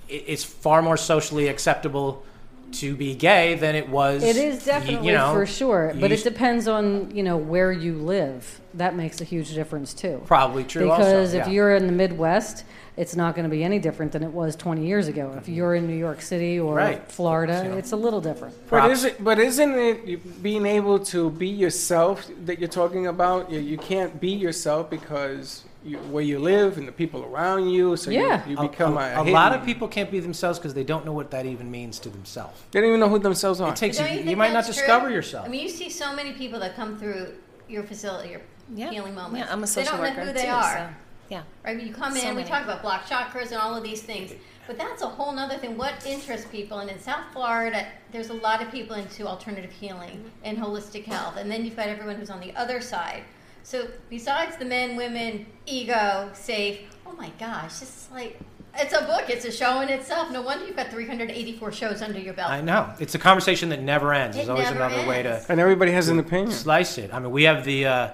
it's far more socially acceptable to be gay than it was. It is definitely you know, for sure, but it depends on you know where you live. That makes a huge difference too. Probably true also, Because if yeah. you're in the Midwest, it's not going to be any different than it was 20 years ago. If mm-hmm. you're in New York City or Right. Florida, You know. it's a little different. But is it? But isn't it being able to be yourself that you're talking about? You, you can't be yourself because you, where you live and the people around you. So you, you become a, a, a lot of people can't be themselves because they don't know what that even means to themselves. They don't even know who themselves are. It takes you. you You, might not that's discover yourself. I mean, you see so many people that come through your facility, your healing moments. Yeah, I'm a social worker. they social don't know worker who they too, are. so, yeah. Right? You come So in, we talk about block chakras and all of these things. But that's a whole nother thing. What interests people? And in South Florida, there's a lot of people into alternative healing and holistic health. And then you've got everyone who's on the other side. So besides the men, women, ego, safe, oh my gosh, this is like, it's a book. It's a show in itself. No wonder you've got 384 shows under your belt. I know it's a conversation that never ends. It There's always never another way to. And everybody has to an opinion. Slice it. I mean, we have the, uh,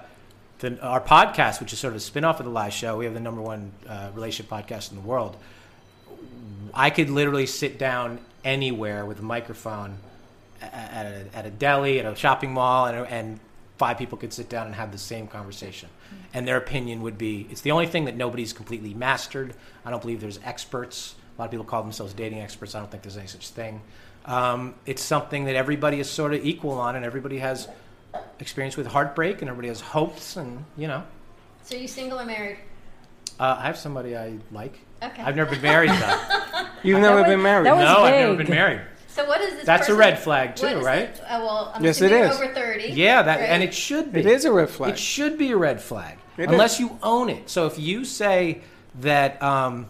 the our podcast, which is sort of a spin-off of the live show. We have the number one uh, relationship podcast in the world. I could literally sit down anywhere with a microphone at a, at a deli, at a shopping mall, and, and five people could sit down and have the same conversation. And their opinion would be it's the only thing that nobody's completely mastered. I don't believe there's experts. A lot of people call themselves dating experts. I don't think there's any such thing. Um, it's something that everybody is sort of equal on, and everybody has experience with heartbreak, and everybody has hopes, and you know. So you single or married? Uh, I have somebody I like. Okay. I've never been married though. [laughs] You've never been married. no, I've never been married. So what is this? That's a red flag, too, is right? it? Uh, well, I'm Yes, assuming it you're is. over 30. Yeah, that right? and it should be. It is a red flag. It should be a red flag, It unless is. you own it. So if you say that, um,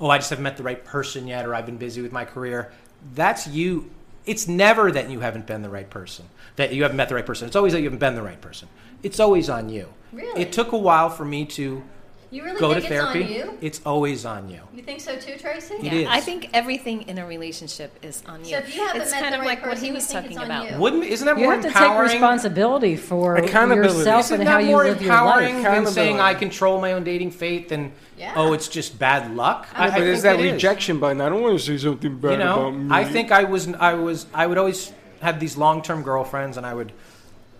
oh, I just haven't met the right person yet, or I've been busy with my career, that's you. It's never that you haven't been the right person, that you haven't met the right person. It's always that you haven't been the right person. It's always on you. Really? It took a while for me to You really go think to it's on therapy. you? It's always on you. You think so too, Tracy? It Yeah, is. I think everything in a relationship is on you. So if you haven't it's met kind the of right like what person, he was talking it's on about. you. Wouldn't isn't that You more have to take responsibility for yourself Isn't and how you live your empowering life. than saying I control my own dating fate than Yeah. oh it's just bad luck? I, I but there's think that it is. rejection button. I don't want to say something bad You know, about me. I think I was I was I would always have these long term girlfriends and I would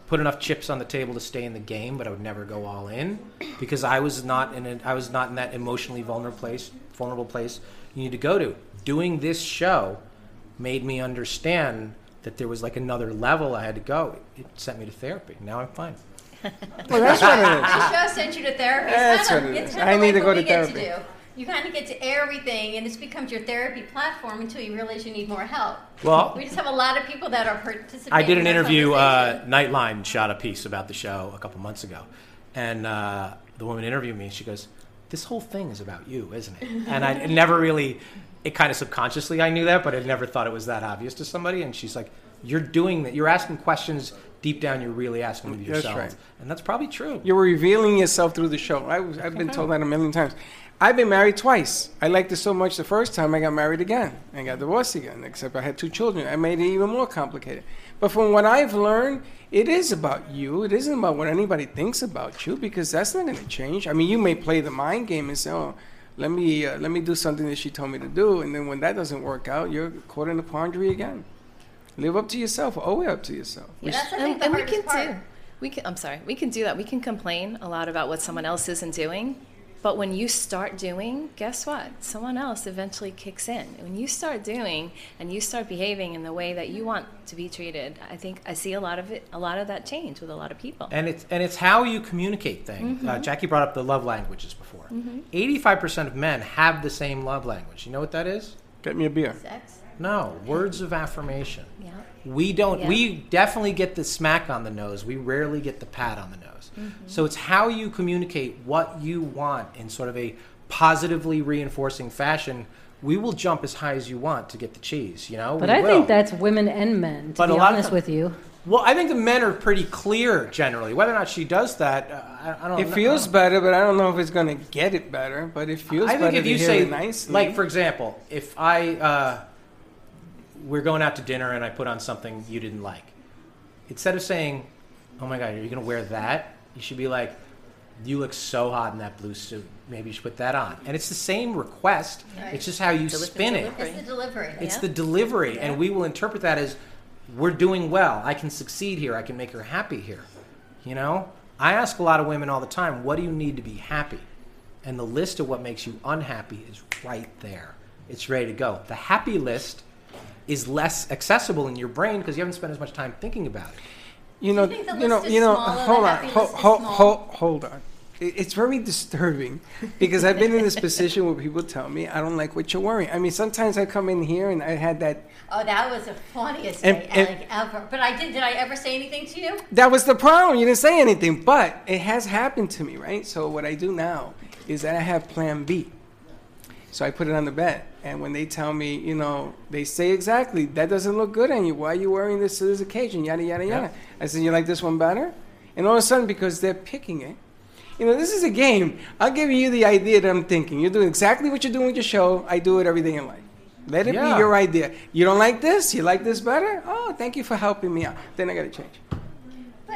put enough chips on the table to stay in the game, but I would never go all in because I was not in a, I was not in that emotionally vulnerable place vulnerable place you need to go to. Doing this show made me understand that there was like another level I had to go. It sent me to therapy. Now I'm fine. Well, that's what it is. The show sent you to therapy. That's it's kind what it's I need to go to therapy. to do. You kind of get to everything, and this becomes your therapy platform until you realize you need more help. Well- we just have a lot of people that are participating. I did an in interview. Uh. Nightline shot a piece about the show a couple months ago, and uh, the woman interviewed me. She goes, "This whole thing is about you, isn't it?" And I [laughs] never really, it kind of subconsciously I knew that, but I never thought it was that obvious to somebody. And she's like, "You're doing that. You're asking questions deep down you're really asking of That's right. and that's probably true. You're revealing yourself through the show. I I've been told that a million times. I've been married twice. I liked it so much the first time I got married again and got divorced again, except I had two children. I made it even more complicated. But from what I've learned, it is about you. It isn't about what anybody thinks about you because that's not going to change. I mean, you may play the mind game and say, oh, let me, uh, let me do something that she told me to do. And then when that doesn't work out, you're caught in a quandary again. Live up to yourself. Owe it up to yourself. Yeah, that's I think and, the and we can part. do we can i'm sorry we can do that we can complain a lot about what someone else isn't doing but when you start doing guess what someone else eventually kicks in when you start doing and you start behaving in the way that you want to be treated i think i see a lot of it a lot of that change with a lot of people And it's and it's how you communicate things. Uh, Jackie brought up the love languages before. 85 percent of men have the same love language. You know what that is? Get me a beer. Sex. No, words of affirmation. yeah We don't. Yeah. We definitely get the smack on the nose. We rarely get the pat on the nose. So it's how you communicate what you want in sort of a positively reinforcing fashion. We will jump as high as you want to get the cheese. You know. But We I will. think that's women and men, to But a be lot of honest time- with you. Well, I think the men are pretty clear generally. Whether or not she does that, uh, I, I don't. It know. feels better, but I don't know if it's going to get it better. But it feels I think better if you say, nicely. like for example, if I uh, we're going out to dinner and I put on something you didn't like, instead of saying, "Oh my God, are you going to wear that?" You should be like, "You look so hot in that blue suit. Maybe you should put that on." And it's the same request. It's just how you Deli- spin it. It's the delivery. It's Yeah. the delivery, and we will interpret that as we're doing well. I can succeed here. I can make her happy here. You know, I ask a lot of women all the time, "What do you need to be happy?" And the list of what makes you unhappy is right there. It's ready to go. The happy list is less accessible in your brain because you haven't spent as much time thinking about it. You know, you know, you know. small and the Hold on, hold, hold, hold, hold on. It's very disturbing because I've been in this position where people tell me I don't like what you're wearing. I mean, sometimes I come in here and I had that. Oh, that was the funniest And- day and- like, ever. But I did. Did I ever say anything to you? That was the problem. You didn't say anything, but it has happened to me, right? So what I do now is that I have Plan B. So I put it on the bed, and when they tell me, you know, they say exactly that doesn't look good on you. Why are you wearing this to this occasion? Yada yada yada. I said, you like this one better? And all of a sudden, because they're picking it, you know, this is a game. I'll give you the idea that I'm thinking. You're doing exactly what you're doing with your show. I do it every day in life. Let it Yeah. be your idea. You don't like this? You like this better? Oh, thank you for helping me out. Then I got to change.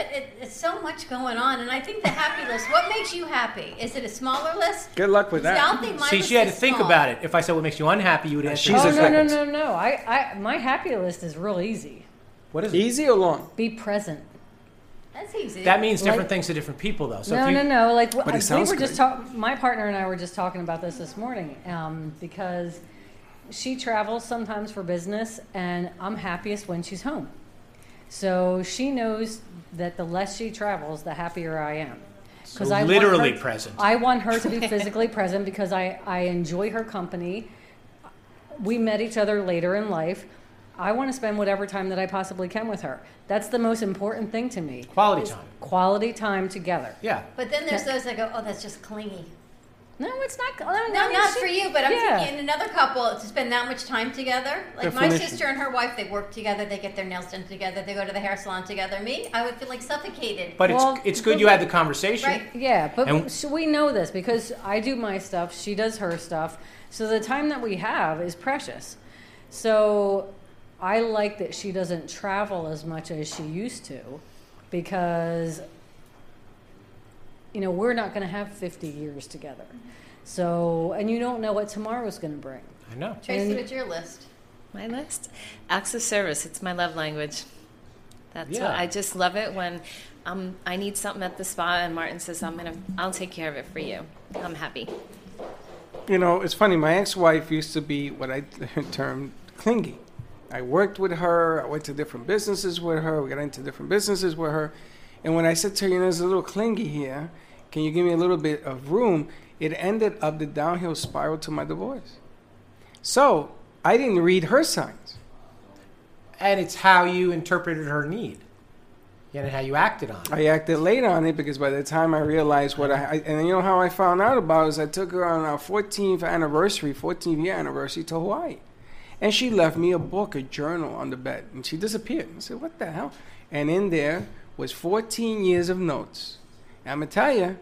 But it, it's so much going on, and I think the happy list. What makes you happy? Is it a smaller list? Good luck with See, I that. don't think my See, list she had to is think small. about it. If I said what makes you unhappy, you would answer. she's oh no no no no! I, I my happy list is real easy. What is it? Easy or long? Be present. That's easy. That means different Like- things to different people, though. So no, if you, no, no. Like But it we sounds were just good. talking. My partner and I were just talking about this this morning um, because she travels sometimes for business, and I'm happiest when she's home. So she knows that the less she travels, the happier I am. So I literally her- present. I want her to be [laughs] physically present because I, I enjoy her company. We met each other later in life. I want to spend whatever time that I possibly can with her. That's the most important thing to me. Quality time. Quality time together. yeah. But then there's those that go, "Oh, that's just clingy." No, it's not. I mean, No, not she- for you, but I'm yeah. thinking another couple to spend that much time together. Like my sister and her wife, they work together, they get their nails done together, they go to the hair salon together. Me, I would feel like suffocated. But Well, it's it's good you had the conversation. Right. Yeah, but And- so we know this because I do my stuff, she does her stuff. So the time that we have is precious. So I like that she doesn't travel as much as she used to because you know, we're not going to have 50 years together. So, and you don't know what tomorrow's going to bring. I know. Tracy, and- what's your list? My list? Acts of service. It's my love language. That's Yeah. what I just love it when um, I need something at the spa and Martin says, I'm going to, I'll take care of it for you. I'm happy. You know, it's funny. My ex-wife used to be what I [laughs] termed clingy. I worked with her. I went to different businesses with her. We got into different businesses with her. And when I said to her, you know, there's a little clingy here. Can you give me a little bit of room? It ended up the downhill spiral to my divorce. So I didn't read her signs. And it's how you interpreted her need, and how you acted on it. I acted late on it because by the time I realized what I, I and you know how I found out about it is I took her on our 14th anniversary, 14th year anniversary to Hawaii. And she left me a book, a journal on the bed, and she disappeared. I said, "What the hell?" And in there was 14 years of notes. I'm gonna tell you,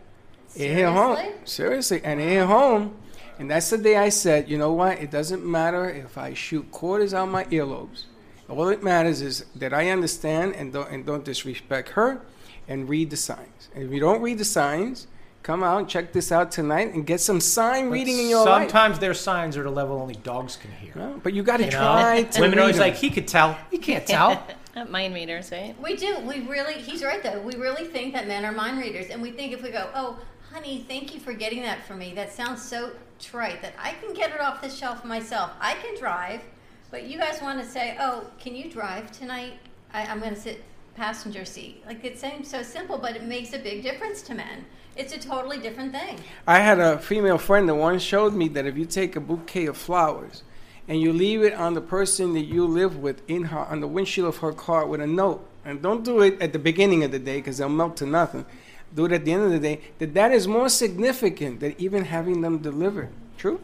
it hit home. Seriously? Seriously, and it hit home. And that's the day I said, you know what? It doesn't matter if I shoot quarters out my earlobes. All it matters is that I understand and don't and don't disrespect her, and read the signs. And if you don't read the signs, come out and check this out tonight and get some sign But reading in your life. Sometimes their signs are at a level only dogs can hear. Well, but you got to You know? try to. Women are always them. like, he could tell. He can't tell. [laughs] Uh, Mind readers, right? We do. We really, he's right though. We really think that men are mind readers. And we think if we go, oh, honey, thank you for getting that for me. That sounds so trite that I can get it off the shelf myself. I can drive, but you guys want to say, oh, can you drive tonight? I, I'm going to sit passenger seat. Like it seems so simple, but it makes a big difference to men. It's a totally different thing. I had a female friend that once showed me that if you take a bouquet of flowers and you leave it on the person that you live with in her on the windshield of her car with a note, and don't do it at the beginning of the day because they'll melt to nothing. Do it at the end of the day. That that is more significant than even having them delivered. True.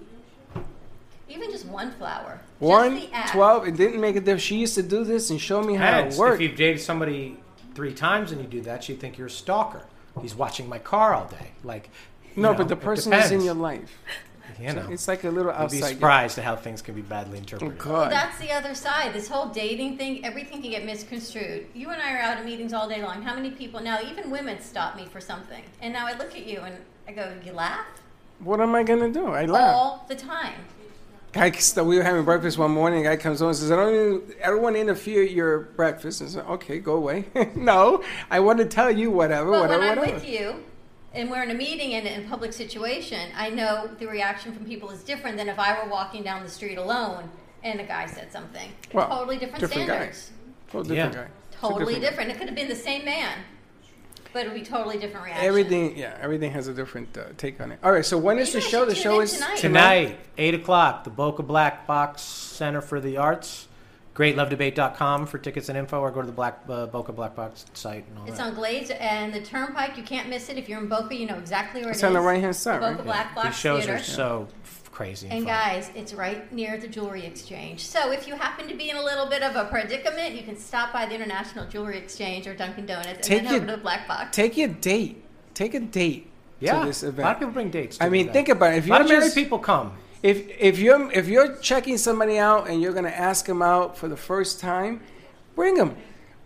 Even just one flower. One, just the 12, it didn't make a difference. She used to do this and show me how it worked. if you've dated somebody three times and you do that, she'd think you're a stalker. He's watching my car all day. Like, no, know, but the it person is in your life. You know, It's like a little you'd be outside. surprised at how things can be badly Oh, interpreted. God. That's the other side. This whole dating thing, everything can get misconstrued. You and I are out at meetings all day long. How many people now, even women, stop me for something, and now I look at you and I go, "You laugh What am I gonna do? I laugh. all the time." Guy, st- we were having breakfast one morning. A guy comes over and says, "I don't, even, I don't want to interfere your breakfast." And I said, "Okay, go away." [laughs] no, I want to tell you whatever, But whatever, when I'm whatever. with you, and we're in a meeting and in a public situation, I know the reaction from people is different than if I were walking down the street alone and a guy said something. Well, totally different, different guy. standards. Totally Yeah. different guy. It's Totally guy. different. It could have been the same man, but it would be totally different reaction. Everything, yeah, everything has a different uh, take on it. All right, so when is You the guys show? The show is tonight. Tonight, 8 o'clock, the Boca Black Box Center for the Arts. GreatLoveDebate.com for tickets and info, or go to the Black uh, Boca Black Box site and all It's that. on Glades and the Turnpike. You can't miss it. If you're in Boca, you know exactly where It's it on is. the right-hand side, Boca right? Black Box These shows Theater. are so crazy. And, And fun. guys, it's right near the Jewelry Exchange. So if you happen to be in a little bit of a predicament, you can stop by the International Jewelry Exchange or Dunkin' Donuts and Take then your- over to the Black Box. Take your date. Take a date yeah, to this event. a lot of people bring dates. I mean, that. think about it. If a lot you're of married people come. If if you're if you're checking somebody out and you're gonna ask them out for the first time, bring them,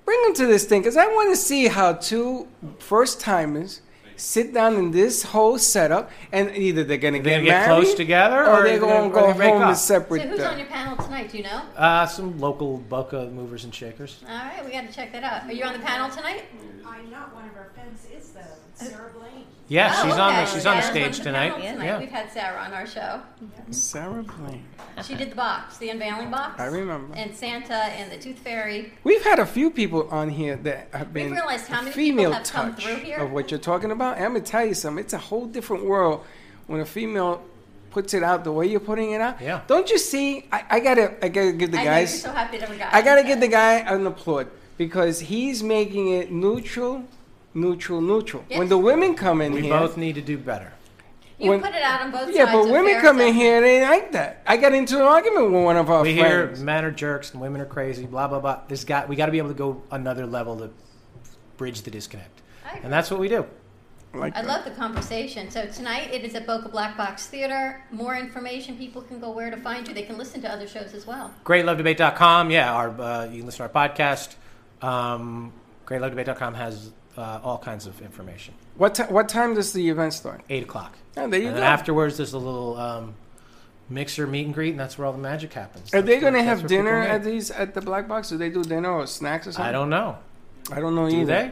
bring them to this thing because I want to see how two first timers sit down in this whole setup and either they're gonna They're get, get married close together, or, or they're they're gonna gonna- go they home up. to So separate. who's uh, on your panel tonight? Do you know? Uh, some local Boca movers and shakers. All right, we got to check that out. Are you on the panel tonight? I'm not one of our friends. Is the Sarah Blaine? Yeah, Oh, she's on the okay. she's on the Sarah's stage the tonight. panel tonight. Yeah. We've had Sarah on our show. Sarah Blaine. She did the box, the unveiling box. I remember. And Santa and the Tooth Fairy. We've had a few people on here that have been realized how a many people female have come touch through here. of what you're talking about. And I'm gonna tell you something. It's a whole different world when a female puts it out the way you're putting it out. Yeah. Don't you see? I, I gotta, I gotta give the I know guys. you're so happy to have a guy. I gotta give the guy an applaud because he's making it neutral, neutral, neutral. Yes. When the women come in We here, both need to do better. You when- put it out on both yeah, sides. but of women fair come in assessment. here, they ain't like that. I got into an argument with one of our we hear men are jerks and women are crazy. Blah blah blah. This guy, we got to be able to go another level to bridge the disconnect, and that's what we do. Like I that. love the conversation. So tonight it is at Boca Black Box Theater. More information, people can go where to find you. They can listen to other shows as well. GreatLoveDebate.com. Yeah, our uh, you can listen to our podcast. Um, GreatLoveDebate.com has uh, all kinds of information. What ti what time does the event start? Eight o'clock. Oh, there you and go. then afterwards, there's a little um, mixer meet and greet, and that's where all the magic happens. Are they going to have that's where people dinner at these at the Black Box? Do they do dinner or snacks or something? I don't know. I don't know Do either. they?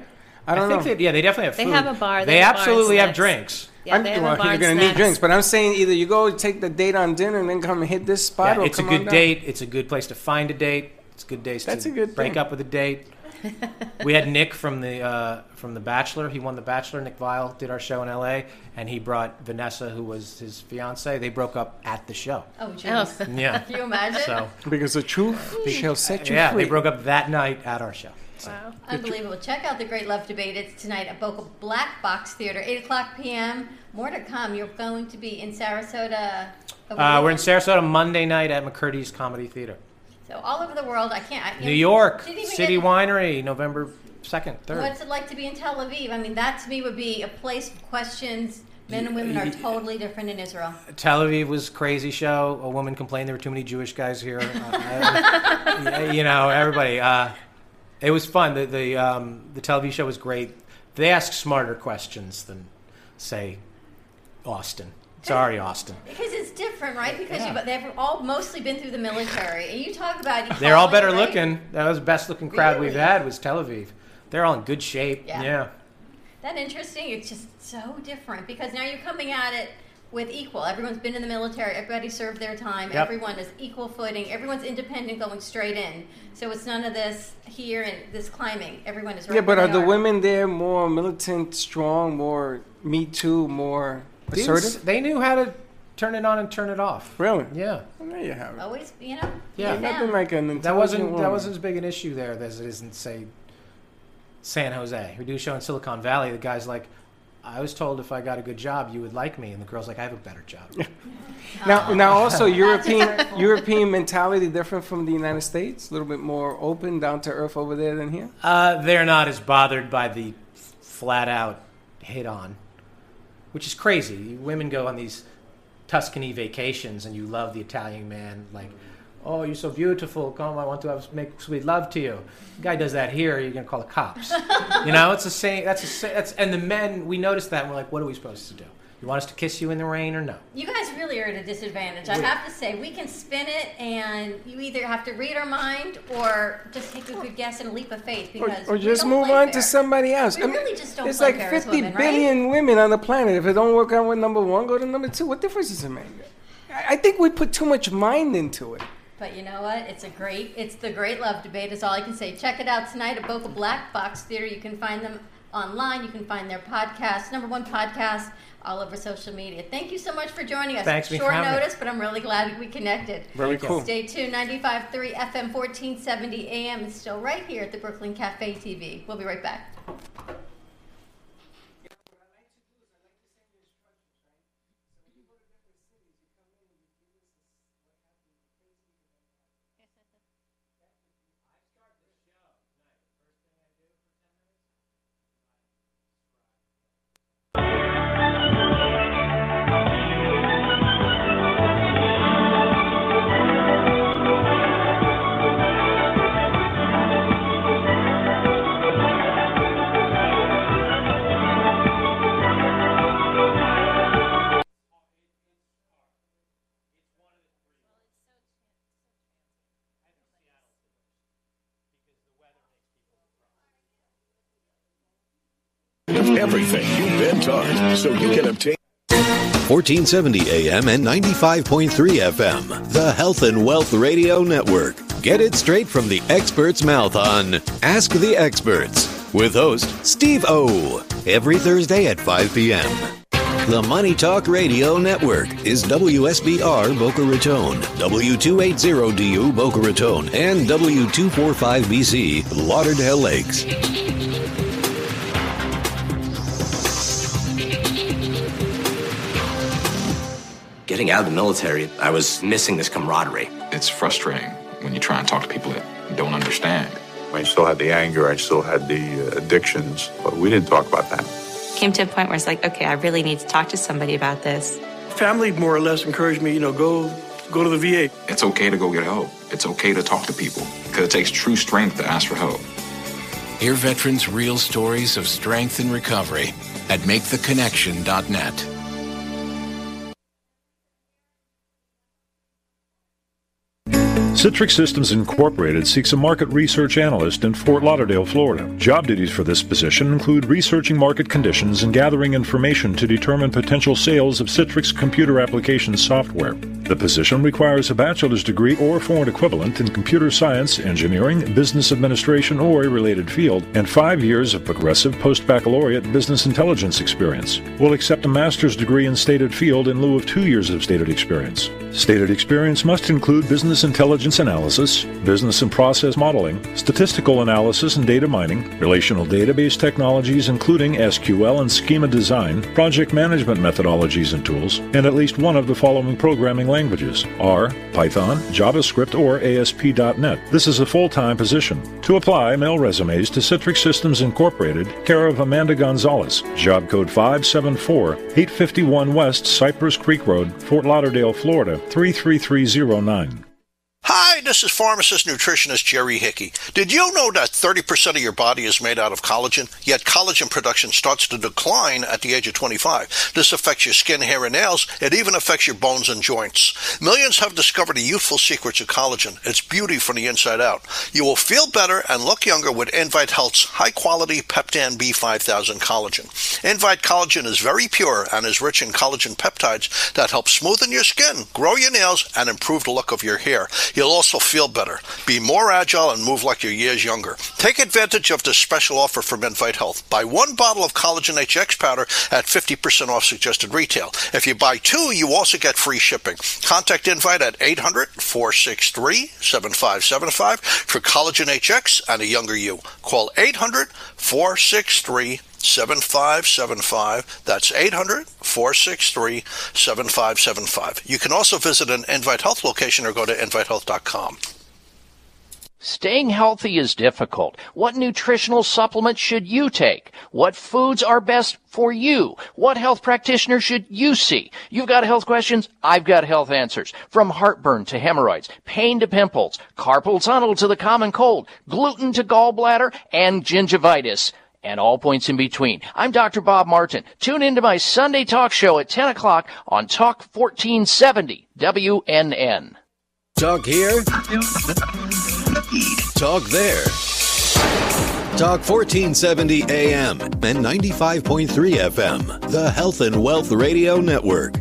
I don't think know. They, yeah, they definitely have They have a bar, they They, have absolutely have drinks. Yeah, I'm, they have well, a bar you're going to need drinks, but I'm saying either you go take the date on dinner and then come and hit this spot, Yeah, or it's a come on good down. date. It's a good place to find a date. It's a good day That's to a good break thing. up with a date. [laughs] we had Nick from the uh, from the Bachelor. He won the Bachelor. Nick Viall did our show in L.A. and he brought Vanessa, who was his fiance. They broke up at the show. Oh, jeez. [laughs] Yeah. Can you imagine? So Because the truth shall set you yeah, free. they broke up that night at our show. So. Wow. Unbelievable. Check out the Great Love Debate. It's tonight at Boca Black Box Theater, 8 o'clock p.m. More to come. You're going to be in Sarasota. over Uh, we're in? Sarasota Monday night at McCurdy's Comedy Theater. So all over the world, I can't. I, can't New York, City Winery, November 2nd, 3rd. What's it like to be in Tel Aviv? I mean, that to me would be a place of questions. Men and women are totally different in Israel. Tel Aviv was crazy show. A woman complained there were too many Jewish guys here. Uh, [laughs] you know, everybody. Uh, it was fun. The the um, the Tel Aviv show was great. They ask smarter questions than, say, Austin. Sorry, Austin. Because it's different, right? Because Yeah. you, they've all mostly been through the military, and you talk about They're all better right? looking. That was the best looking crowd we've had. Was Tel Aviv. They're all in good shape. Yeah. yeah. That interesting. It's just so different because now you're coming at it with equal. Everyone's been in the military. Everybody served their time. Yep. Everyone is equal footing. Everyone's independent, going straight in. So it's none of this here and this climbing. Everyone is right Yeah, but are they the women there more militant, strong, more Me Too, more They assertive? They knew how to turn it on and turn it off. Really? Yeah. Well, there you have it. Always, you know. Yeah. be them. Nothing like an That wasn't that wasn't as big an issue there as it is in say San Jose. We do a show in Silicon Valley. The guy's like, I was told if I got a good job, you would like me, and the girl's like, I have a better job. [laughs] Now, now also European. European mentality different from the United States. A little bit more open, down to earth over there than here. Uh, they're not as bothered by the flat out hit on, which is crazy. Women go on these Tuscany vacations, and you love the Italian man, like, oh, you're so beautiful. Come, I want to have, make sweet love to you. The guy does that here, you're gonna call the cops. [laughs] you know, it's the same. That's the same. that's and the men. We notice that, and we're like, what are we supposed to do? You want us to kiss you in the rain or no? You guys really are at a disadvantage. I have to say, we can spin it, and you either have to read our mind or just take a good guess and a leap of faith Or, because or we just don't move play on fair. to somebody else. We really just don't There's play like fair as 50 women, right? billion women on the planet. If it don't work out with number one, go to number two. What difference does it make? I I think we put too much mind into it. But you know what? It's a great, it's the great love debate. Is all I can say. Check it out tonight at Boca Black Box Theater. You can find them online. You can find their podcast, number one podcast, all over social media. Thank you so much for joining us. Thanks for Short having me. notice, but I'm really glad we connected. Very cool. Stay tuned. 95.3 FM, 1470 AM. It's still right here at the Brooklyn Cafe TV. We'll be right back. Everything you've been taught, so you can obtain. 1470 AM and 95.3 FM, the Health and Wealth Radio Network. Get it straight from the expert's mouth on Ask the Experts with host Steve O. Every Thursday at 5 p.m. The Money Talk Radio Network is WSBR Boca Raton, W280DU Boca Raton, and W245BC Lauderdale Lakes. Getting out of the military, I was missing this camaraderie. It's frustrating when you try and talk to people that don't understand. I still had the anger, I still had the uh, addictions, but we didn't talk about that. Came to a point where it's like, okay, I really need to talk to somebody about this. Family more or less encouraged me, you know, go go to the VA. It's okay to go get help. It's okay to talk to people because it takes true strength to ask for help. Hear veterans' real stories of strength and recovery at MakeTheConnection.net. Citrix Systems Incorporated seeks a market research analyst in Fort Lauderdale, Florida. Job duties for this position include researching market conditions and gathering information to determine potential sales of Citrix computer application software. The position requires a bachelor's degree or foreign equivalent in computer science, engineering, business administration, or a related field, and five years of progressive post-baccalaureate business intelligence experience. Will accept a master's degree in stated field in lieu of two years of stated experience. Stated experience must include business intelligence analysis, business and process modeling, statistical analysis and data mining, relational database technologies including SQL and schema design, project management methodologies and tools, and at least one of the following programming languages R, Python, JavaScript, or ASP.NET. This is a full time position. To apply, mail resumes to Citrix Systems Incorporated, care of Amanda Gonzalez, job code 574 851 West Cypress Creek Road, Fort Lauderdale, Florida 33309. Hi, this is pharmacist nutritionist Jerry Hickey. Did you know that 30% of your body is made out of collagen? Yet collagen production starts to decline at the age of 25. This affects your skin, hair, and nails. It even affects your bones and joints. Millions have discovered the youthful secrets of collagen. It's beauty from the inside out. You will feel better and look younger with Invite Health's high quality Peptan B5000 collagen. Invite collagen is very pure and is rich in collagen peptides that help smoothen your skin, grow your nails, and improve the look of your hair. You'll also feel better, be more agile, and move like you're years younger. Take advantage of this special offer from Invite Health. Buy one bottle of Collagen HX powder at 50% off suggested retail. If you buy two, you also get free shipping. Contact Invite at 800 463 7575 for Collagen HX and a younger you. Call 800 463 7575. That's 800 463 7575. You can also visit an Invite Health location or go to invitehealth.com. Staying healthy is difficult. What nutritional supplements should you take? What foods are best for you? What health practitioner should you see? You've got health questions, I've got health answers. From heartburn to hemorrhoids, pain to pimples, carpal tunnel to the common cold, gluten to gallbladder, and gingivitis and all points in between. I'm Dr. Bob Martin. Tune into my Sunday talk show at 10 o'clock on Talk 1470 WNN. Talk here. Talk there. Talk 1470 AM and 95.3 FM. The Health and Wealth Radio Network.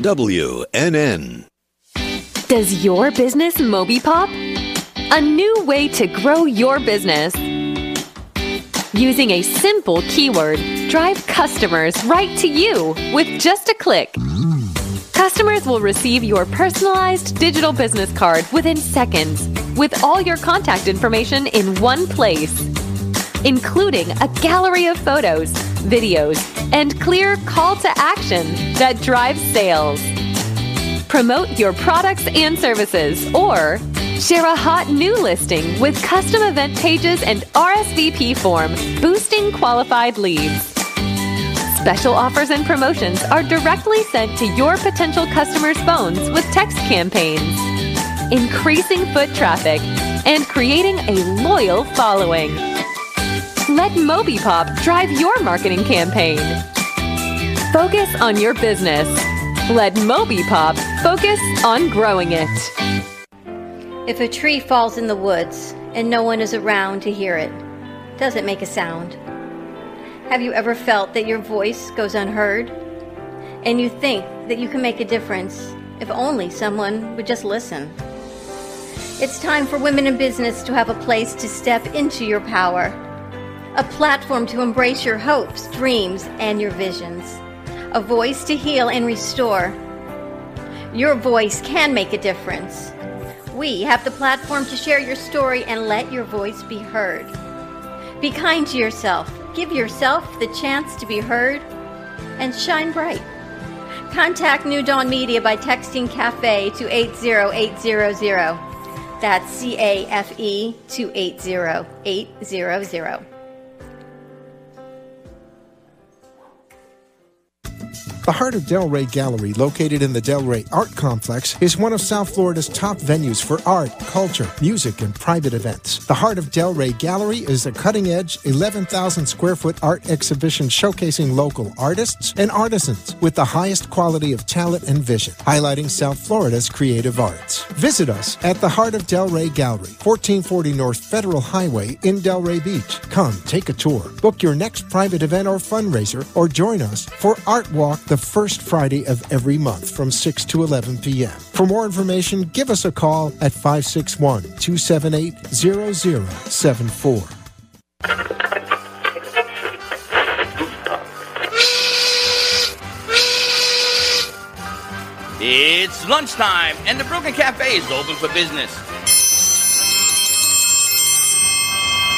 WNN. Does your business MobiPop? A new way to grow your business. Using a simple keyword, drive customers right to you with just a click. Customers will receive your personalized digital business card within seconds with all your contact information in one place, including a gallery of photos, videos, and clear call to action that drives sales. Promote your products and services or share a hot new listing with custom event pages and RSVP form boosting qualified leads. Special offers and promotions are directly sent to your potential customers' phones with text campaigns, increasing foot traffic and creating a loyal following. Let MobiPop drive your marketing campaign. Focus on your business. Let MobiPop focus on growing it. If a tree falls in the woods and no one is around to hear it, does it make a sound? Have you ever felt that your voice goes unheard? And you think that you can make a difference if only someone would just listen? It's time for women in business to have a place to step into your power, a platform to embrace your hopes, dreams, and your visions, a voice to heal and restore. Your voice can make a difference. We have the platform to share your story and let your voice be heard. Be kind to yourself. Give yourself the chance to be heard and shine bright. Contact New Dawn Media by texting CAFE to 80800. That's C A F E to 80800. The Heart of Delray Gallery, located in the Delray Art Complex, is one of South Florida's top venues for art, culture, music, and private events. The Heart of Delray Gallery is a cutting edge, 11,000 square foot art exhibition showcasing local artists and artisans with the highest quality of talent and vision, highlighting South Florida's creative arts. Visit us at the Heart of Delray Gallery, 1440 North Federal Highway in Delray Beach. Come take a tour, book your next private event or fundraiser, or join us for Art Walk the first Friday of every month from 6 to 11 p.m. For more information, give us a call at 561 278 0074. It's lunchtime, and the Brooklyn Cafe is open for business.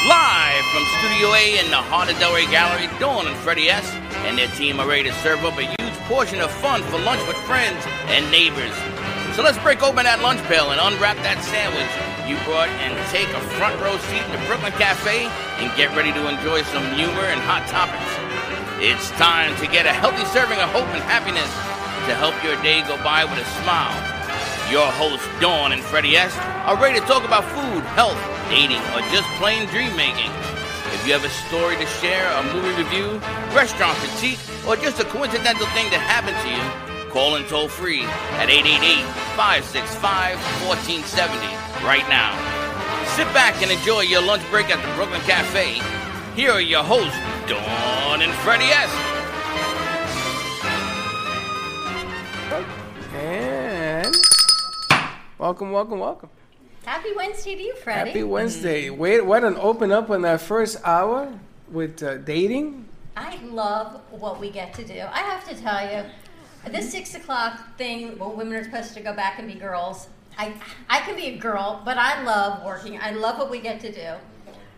Live from Studio A in the heart of Delray Gallery, Dawn and Freddie S. and their team are ready to serve up a portion of fun for lunch with friends and neighbors. So let's break open that lunch pail and unwrap that sandwich you brought and take a front row seat in the Brooklyn Cafe and get ready to enjoy some humor and hot topics. It's time to get a healthy serving of hope and happiness to help your day go by with a smile. Your hosts, Dawn and Freddie S., are ready to talk about food, health, dating, or just plain dream making. If you have a story to share, a movie review, restaurant critique, or just a coincidental thing that happened to you, call in toll free at 888 565 1470 right now. Sit back and enjoy your lunch break at the Brooklyn Cafe. Here are your hosts, Dawn and Freddie S. And welcome, welcome, welcome. Happy Wednesday to you, Freddie. Happy Wednesday. Wait, what an open up on that first hour with uh, dating. I love what we get to do. I have to tell you, this six o'clock thing where women are supposed to go back and be girls. I I can be a girl, but I love working. I love what we get to do.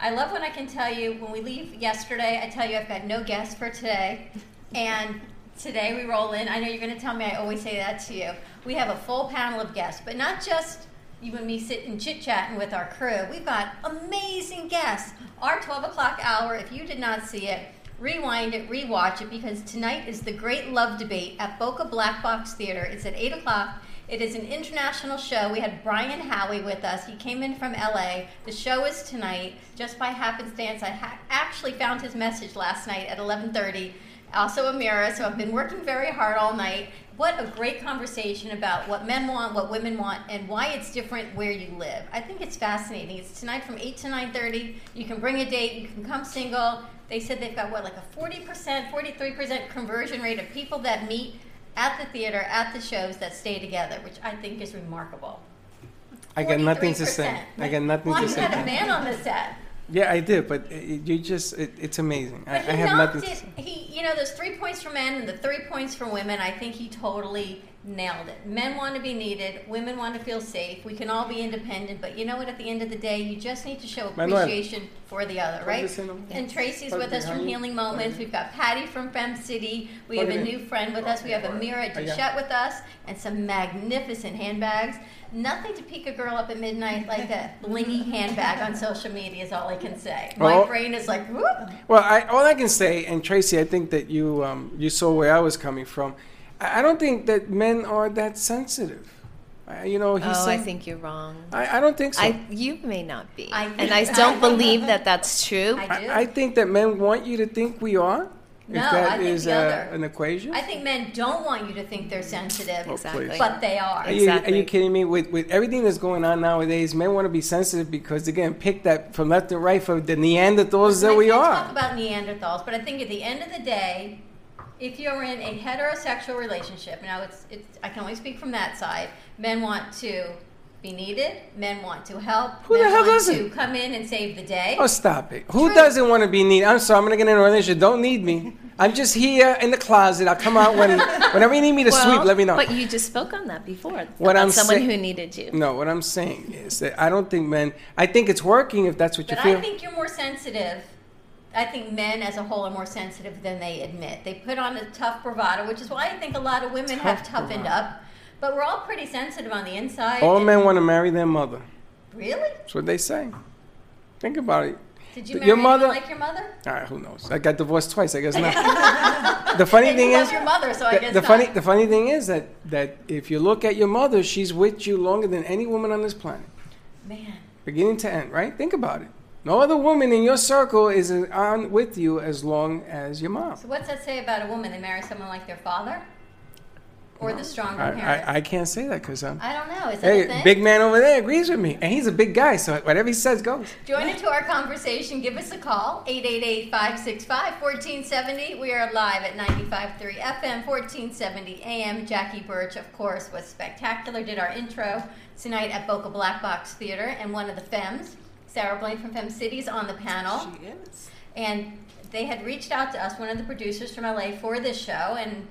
I love when I can tell you when we leave yesterday. I tell you I've got no guests for today, and today we roll in. I know you're going to tell me I always say that to you. We have a full panel of guests, but not just you and me sitting chit chatting with our crew. We've got amazing guests. Our 12 o'clock hour, if you did not see it, rewind it, rewatch it, because tonight is the Great Love Debate at Boca Black Box Theater. It's at 8 o'clock. It is an international show. We had Brian Howie with us. He came in from LA. The show is tonight. Just by happenstance, I ha- actually found his message last night at 11:30. Also Amira, so I've been working very hard all night. What a great conversation about what men want, what women want, and why it's different where you live. I think it's fascinating. It's tonight from 8 to 9:30. You can bring a date. You can come single. They said they've got what like a 40%, 43% conversion rate of people that meet at the theater, at the shows that stay together, which I think is remarkable. I got nothing to say. I got nothing Well, to you say. had a man on the set. Yeah, I did, but it, you just, it, it's amazing. I, I have nothing to it. say. He, you know, those three points for men and the three points for women. I think he totally nailed it. Men want to be needed. Women want to feel safe. We can all be independent, but you know what? At the end of the day, you just need to show Manuel. appreciation for the other, right? Ponte ese nombre. And Tracy's with us from. Healing Moments. We've got Patty from Fem City. We have a new friend with us. We have oh, Amira Allá. Duchette with us, and some magnificent handbags. Nothing to pick a girl up at midnight like a blingy handbag on social media is all I can say. My brain is like, whoop. Well, I, all I can say, and Tracy, I think that you um, you saw where I was coming from. I, I don't think that men are that sensitive. Uh, you know, he's oh, I think you're wrong. I, I don't think so. I, you may not be, I and I don't [laughs] believe that that's true. I, I think that men want you to think we are. No, if that I think is the uh, other. an equation. I think men don't want you to think they're sensitive, Oh, please. but they are. Are you, are you kidding me? With with everything that's going on nowadays, men want to be sensitive because they're getting picked at from left and right for the Neanderthals that I we can't are. talk about Neanderthals, but I think at the end of the day, if you're in a heterosexual relationship, now it's, it's I can only speak from that side. Men want to be needed. Men want to help. Who the hell want doesn't? to come in and save the day. Oh, stop it. Who doesn't want to be needed? I'm sorry, I'm going to get in a relationship. Don't need me. I'm just here in the closet. I'll come out when, [laughs] whenever you need me to well, sweep, let me know. But you just spoke on that before. What I'm someone say- who needed you. No, what I'm saying is that I don't think men, I think it's working if that's what you But feel. I think you're more sensitive. I think men as a whole are more sensitive than they admit. They put on a tough bravado, which is why I think a lot of women have toughened bravado. up. But we're all pretty sensitive on the inside. All men want to marry their mother. Really? That's what they say. Think about it. Did you marry your mother- like your mother? All right, who knows? I got divorced twice. I guess not. [laughs] the funny thing is, your mother, so I the, guess the funny the funny thing is that that if you look at your mother, she's with you longer than any woman on this planet, Man. beginning to end. Right? Think about it. No other woman in your circle is uh, on with you as long as your mom. So what's that say about a woman? They marry someone like their father? Or the stronger I, parent? I, I can't say that because I'm. Um, I don't know. Is that a Hey, thing? big man over there agrees with me, and he's a big guy, so whatever he says goes. Join into our conversation. Give us a call, 888-565-1470. We are live at 95.3 FM, 1470 AM. Jackie Birch, of course, was spectacular. Did our intro tonight at Boca Black Box Theater. And one of the Fems, Sarah Blaine from Fem Cities, on the panel. She is. And they had reached out to us, one of the producers from LA, for this show. And I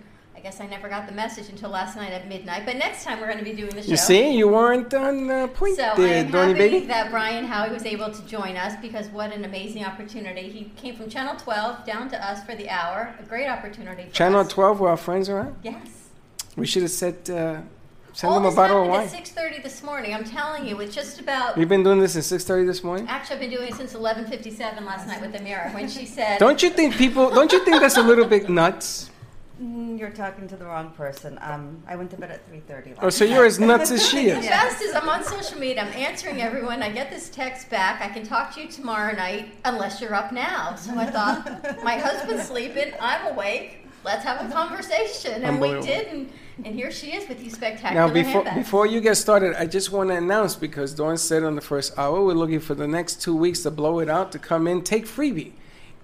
guess I never got the message until last night at midnight. But next time we're going to be doing the show. You see, you weren't on uh, point So there, I'm happy baby. that Brian Howie was able to join us because what an amazing opportunity. He came from Channel 12 down to us for the hour. A great opportunity Channel us. 12, where our friends are at. Yes. We should have said, uh, send All them a bottle of wine. at 6.30 this morning. I'm telling you, it's just about... You've been doing this since 6:30 this morning. Actually, I've been doing it since 11.57 last night with Amira when she said... Don't you think people? Don't you think that's a little bit nuts? Mm, You're talking to the wrong person. Um, I went to bed at 3:30. Oh, so you're as nuts as she The is. [laughs] best is I'm on social media. I'm answering everyone. I get this text back. I can talk to you tomorrow night unless you're up now. So I thought, my husband's sleeping. I'm awake. Let's have a conversation. And we Unbelievable. did. And, and here she is with these spectacular Now, before handbags. before you get started, I just want to announce because Dawn said on the first hour, we're looking for the next two weeks to blow it out to come in. Take freebee,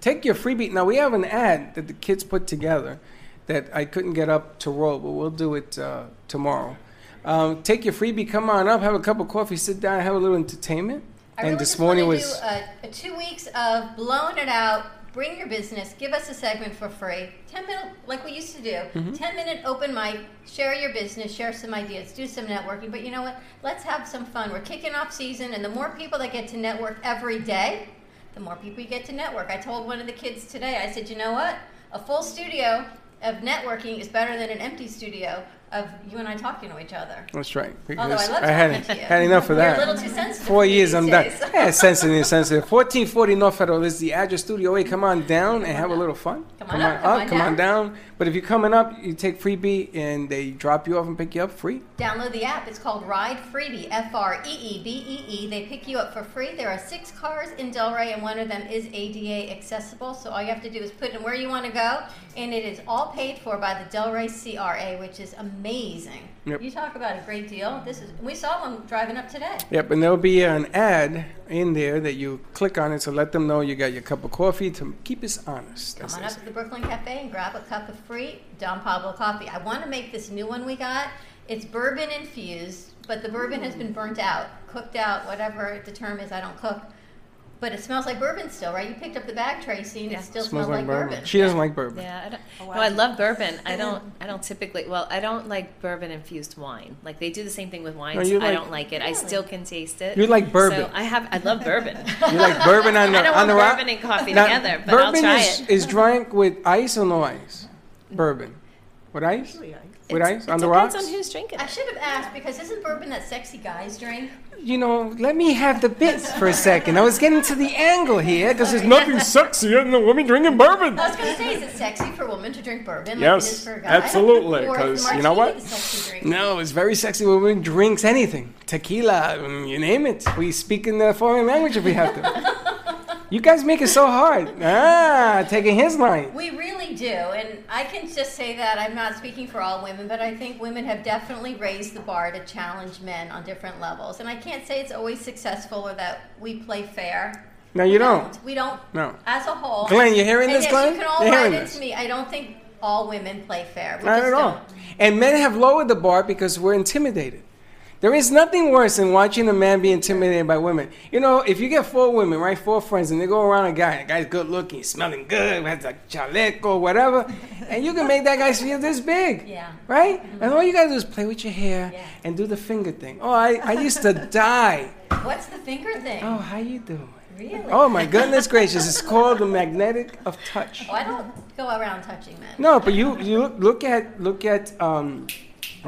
take your freebee. Now we have an ad that the kids put together that I couldn't get up to roll, but we'll do it uh, tomorrow. Um, take your freebee, come on up, have a cup of coffee, sit down, have a little entertainment. I and really this morning was do a two weeks of blowing it out. Bring your business. Give us a segment for free. Ten minute, like we used to do. Mhm. Ten minute open mic. Share your business. Share some ideas. Do some networking. But you know what? Let's have some fun. We're kicking off season, and the more people that get to network every day, the more people you get to network. I told one of the kids today. I said, you know what? A full studio of networking is better than an empty studio of you and I talking to each other. That's right. Although I Because love had, to you. had enough of You're a that. little too sensitive Four years, I'm done. Yeah, sensitive, sensitive. 1440 North Federal is the address studio A. Come on down and have a little fun. Come on up, come on come on down. down. But if you're coming up, you take freebee and they drop you off and pick you up free. Download the app. It's called Ride Freebee. F R E E B E E. They pick you up for free. There are six cars in Delray, and one of them is ADA accessible. So all you have to do is put in where you want to go, and it is all paid for by the Delray CRA, which is amazing. Yep. You talk about a great deal. This is. We saw one driving up today. Yep, and there'll be an ad in there that you click on it to let them know you got your cup of coffee to keep us honest. Come That's- on up to the Brooklyn Cafe and grab a cup of free Don Pablo coffee. I want to make this new one we got. It's bourbon infused, but the bourbon has been burnt out, cooked out, whatever the term is. I don't cook. But it smells like bourbon still, right? You picked up the bag, Tracy, and it still smells, like, bourbon. She doesn't like bourbon. Yeah, I don't. Oh, no. I love bourbon. I don't. I don't typically. Well, I don't like bourbon infused wine. Like they do the same thing with wines. No, you I don't like it. I still can taste it. You like bourbon. So I have. I love bourbon. [laughs] You like bourbon on the I don't on want the rock? bourbon and coffee Now, together, but I'll bourbon try is, it. is drank with ice or no ice? Bourbon. With ice? With ice? On the rocks? on who's drinking. I should have asked because isn't bourbon that sexy guys drink? You know, let me have the bits for a second. I was getting to the angle here because there's nothing sexier than a woman drinking bourbon. I was going to say, is it sexy for a woman to drink bourbon like it Yes, is for a guy? absolutely. Because you know what? martini the sexy drink? No, it's very sexy when women drinks anything, tequila, mm, you name it. We speak in the foreign language if we have to. [laughs] you guys make it so hard. Ah, taking his line. We really do, and I can just say that I'm not speaking for all women, but I think women have definitely raised the bar to challenge men on different levels. And I can't say it's always successful or that we play fair. No, you We don't. We don't. No. As a whole. Glenn, you hearing this, Glenn? You can all You write into me. I don't think all women play fair. We Not just at all. don't. And men have lowered the bar because we're intimidated. There is nothing worse than watching a man be intimidated by women. You know, if you get four women, right, four friends, and they go around a guy, the guy's good looking, smelling good, has a chaleco, whatever, [laughs] and you can make that guy feel this big. Yeah. Right? And all you gotta do is play with your hair and do the finger thing. Oh, I, I used to [laughs] die. What's the finger thing? Oh, how you doing? Really? Oh my goodness gracious! It's called the magnetic of touch. Oh, I don't go around touching men. No, but you you look, look at look at um,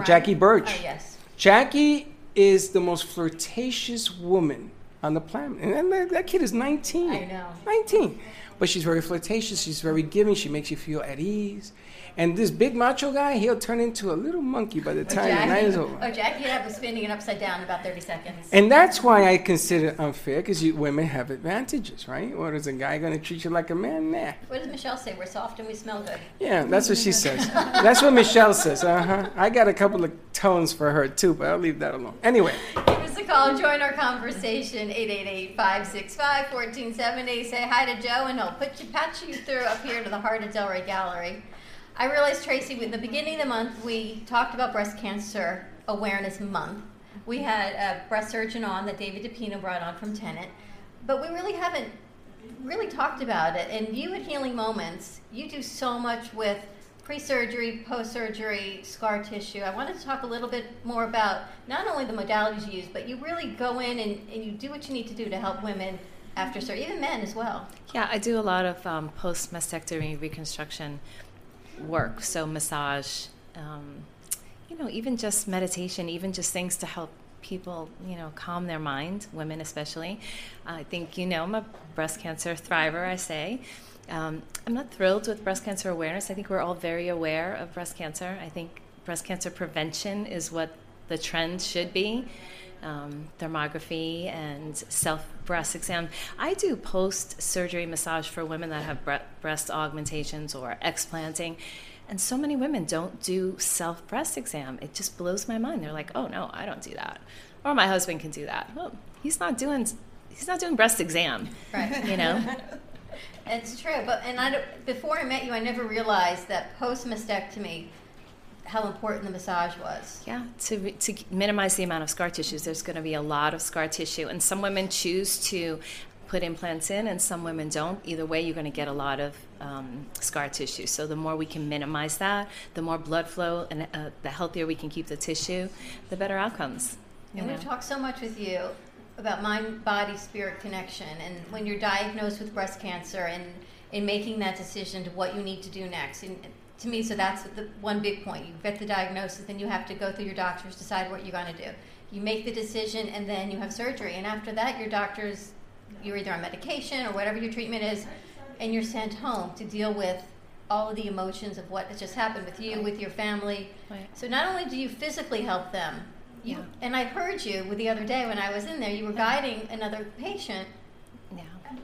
Jackie Birch. Oh, yes. Jackie is the most flirtatious woman on the planet, and that, that kid is 19. I know. 19. But she's very flirtatious. She's very giving. She makes you feel at ease. And this big macho guy, he'll turn into a little monkey by the Or time the night is over. Oh, Jackie I was spinning it upside down in about 30 seconds. And that's why I consider it unfair, because women have advantages, right? Or is a guy going to treat you like a man? Nah. What does Michelle say? We're soft and we smell good. Yeah, that's what she [laughs] says. That's what Michelle says. Uh huh. I got a couple of tones for her too, but I'll leave that alone. Anyway, Give us a call. Join our conversation. 888-565-1470. Say hi to Joe, and he'll put you, patch you through up here to the Heart of Delray Gallery. I realized, Tracy, at the beginning of the month, we talked about Breast Cancer Awareness Month. We had a breast surgeon on that David DePino brought on from Tenet, but we really haven't really talked about it. And you at Healing Moments, you do so much with pre-surgery, post-surgery, scar tissue. I wanted to talk a little bit more about not only the modalities you use, but you really go in and, and you do what you need to do to help women after surgery, even men as well. Yeah, I do a lot of um, post mastectomy reconstruction work. So massage, um, you know, even just meditation, even just things to help people, you know, calm their mind, women especially. I think, you know, I'm a breast cancer thriver, I say. Um, I'm not thrilled with breast cancer awareness. I think we're all very aware of breast cancer. I think breast cancer prevention is what the trend should be. Um, thermography and self breast exam. I do post surgery massage for women that have bre- breast augmentations or explanting. And so many women don't do self breast exam. It just blows my mind. They're like, "Oh no, I don't do that," or my husband can do that. Well, he's not doing he's not doing breast exam, Right. You know. [laughs] It's true, but and I don't- before I met you, I never realized that post mastectomy, how important the massage was. Yeah, to, to minimize the amount of scar tissues, there's going to be a lot of scar tissue. And some women choose to put implants in, and some women don't. Either way, you're going to get a lot of um, scar tissue. So the more we can minimize that, the more blood flow, and uh, the healthier we can keep the tissue, the better outcomes. And know. we've talked so much with you about mind body spirit connection and when you're diagnosed with breast cancer and in making that decision to what you need to do next. And to me, so that's the one big point. You get the diagnosis, then you have to go through your doctors, decide what you're going to do. You make the decision, and then you have surgery. And after that, your doctors, you're either on medication or whatever your treatment is, and you're sent home to deal with all of the emotions of what has just happened with you, with your family. Right. So not only do you physically help them, you, Yeah. and I heard you with the other day when I was in there, you were guiding another patient.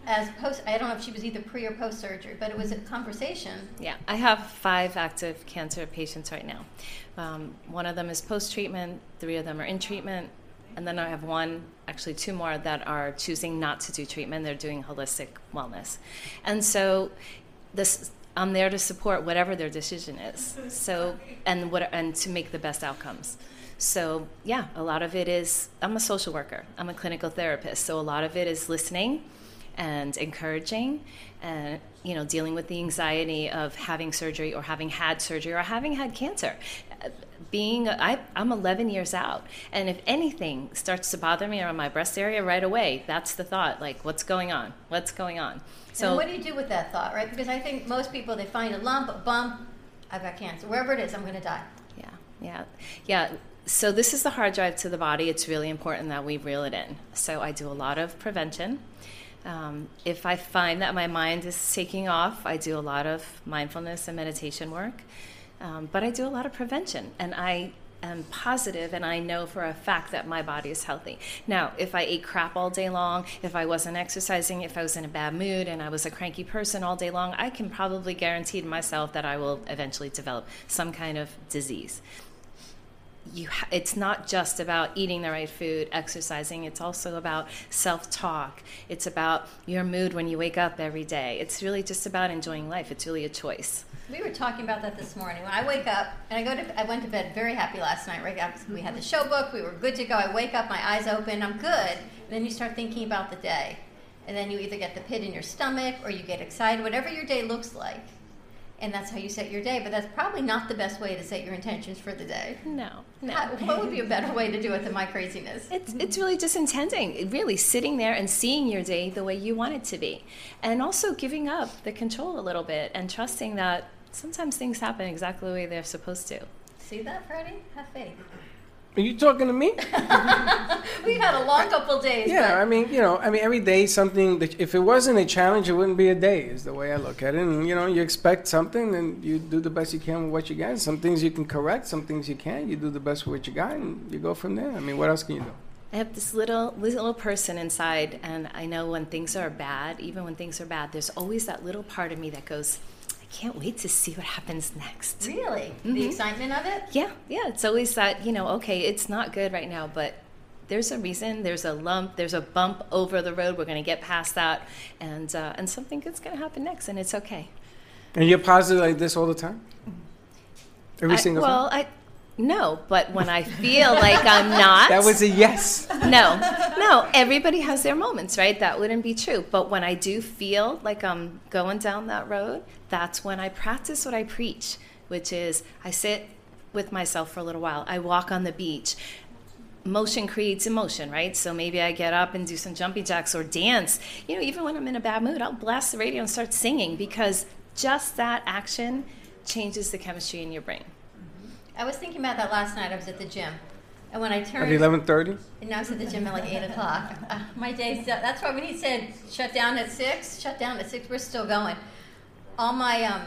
As post. I don't know if she was either pre or post surgery, but it was a conversation. Yeah, I have five active cancer patients right now. Um, one of them is post treatment, three of them are in treatment, and then I have one, actually two more, that are choosing not to do treatment. They're doing holistic wellness. And so this. I'm there to support whatever their decision is. So and what and to make the best outcomes. So yeah, a lot of it is I'm a social worker. I'm a clinical therapist. So a lot of it is listening and encouraging and you know dealing with the anxiety of having surgery or having had surgery or having had cancer being I, i'm 11 years out and if anything starts to bother me around my breast area right away that's the thought like what's going on what's going on So and what do you do with that thought, right? Because I think most people they find a lump, a bump, I've got cancer, wherever it is, I'm going to die. Yeah, yeah, yeah. So this is the hard drive to the body. It's really important that we reel it in. So I do a lot of prevention. Um, if I find that my mind is taking off, I do a lot of mindfulness and meditation work. Um, but I do a lot of prevention, and I am positive and I know for a fact that my body is healthy. Now, if I ate crap all day long, if I wasn't exercising, if I was in a bad mood and I was a cranky person all day long, I can probably guarantee to myself that I will eventually develop some kind of disease. You ha- it's not just about eating the right food, exercising. It's also about self-talk. It's about your mood when you wake up every day. It's really just about enjoying life. It's really a choice. We were talking about that this morning. When I wake up and I go to, I went to bed very happy last night. Right, we had the show book. We were good to go. I wake up, my eyes open. I'm good. And then you start thinking about the day, and then you either get the pit in your stomach or you get excited. Whatever your day looks like, and that's how you set your day. But that's probably not the best way to set your intentions for the day. No, no. How- what would be a better way to do it than my craziness? It's, it's really just intending, really sitting there and seeing your day the way you want it to be. And also giving up the control a little bit and trusting that sometimes things happen exactly the way they're supposed to. See that, Freddie? Have faith. Are you talking to me? [laughs] We've had a long couple days. Yeah, I mean, you know, I mean, every day something. That, if it wasn't a challenge, it wouldn't be a day. Is the way I look at it. And you know, you expect something, and you do the best you can with what you got. Some things you can correct, some things you can't. You do the best with what you got, and you go from there. I mean, what else can you do? I have this little little person inside, and I know when things are bad, even when things are bad, there's always that little part of me that goes, I can't wait to see what happens next. Really? The Mhm. excitement of it? Yeah, yeah. It's always that, you know, okay, it's not good right now, but there's a reason, there's a lump, there's a bump over the road. We're going to get past that, and, uh, and something good's going to happen next, and it's okay. And you're positive like this all the time. Every I- single well, time. I no, but when I feel like I'm [laughs] not, That was a yes. no, no. Everybody has their moments, right? That wouldn't be true. But when I do feel like I'm going down that road, that's when I practice what I preach, which is I sit with myself for a little while. I walk on the beach. Motion creates emotion, right? So maybe I get up and do some jumping jacks or dance. You know, even when I'm in a bad mood, I'll blast the radio and start singing because just that action changes the chemistry in your brain. I was thinking about that last night. I was at the gym. And when I turned. At eleven thirty. And I was at the gym at like 8 o'clock. Uh, my day's. done. That's why when he said shut down at 6, shut down at 6, we're still going. All my um,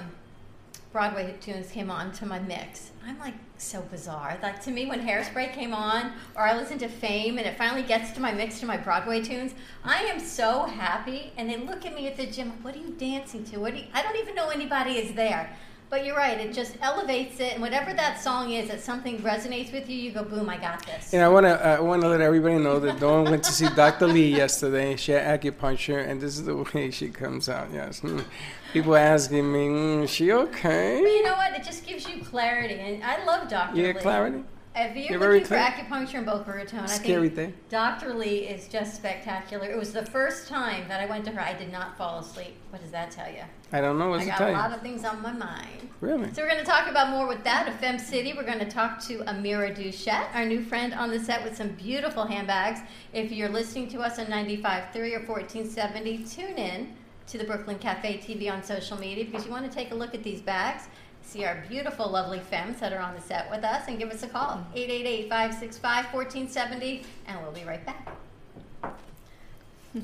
Broadway tunes came on to my mix. I'm like so bizarre. Like to me, when Hairspray came on, or I listen to Fame, and it finally gets to my mix to my Broadway tunes, I am so happy. And they look at me at the gym. What are you dancing to? What? Do you, I don't even know anybody is there. But you're right. It just elevates it, and whatever that song is, that something resonates with you, you go, boom! I got this. And I want to I want to let everybody know that Dawn went to see Dr. Lee [laughs] yesterday. She had acupuncture, and this is the way she comes out. Yes. People asking me, mm, "Is she okay?" But you know what? It just gives you clarity, and I love Dr. Lee. Yeah, Lee. clarity. If you're, You're looking for acupuncture in Boca Raton, I think thing. Dr. Lee is just spectacular. It was the first time that I went to her. I did not fall asleep. What does that tell you? I don't know what I got a you. lot of things on my mind. Really? So we're going to talk about more with that. Of Fem City, we're going to talk to Amira Duchette, our new friend on the set with some beautiful handbags. If you're listening to us on 95.3 or 1470, tune in to the Brooklyn Cafe TV on social media because you want to take a look at these bags, see our beautiful, lovely femmes that are on the set with us, and give us a call 888-565-1470, and we'll be right back. [laughs]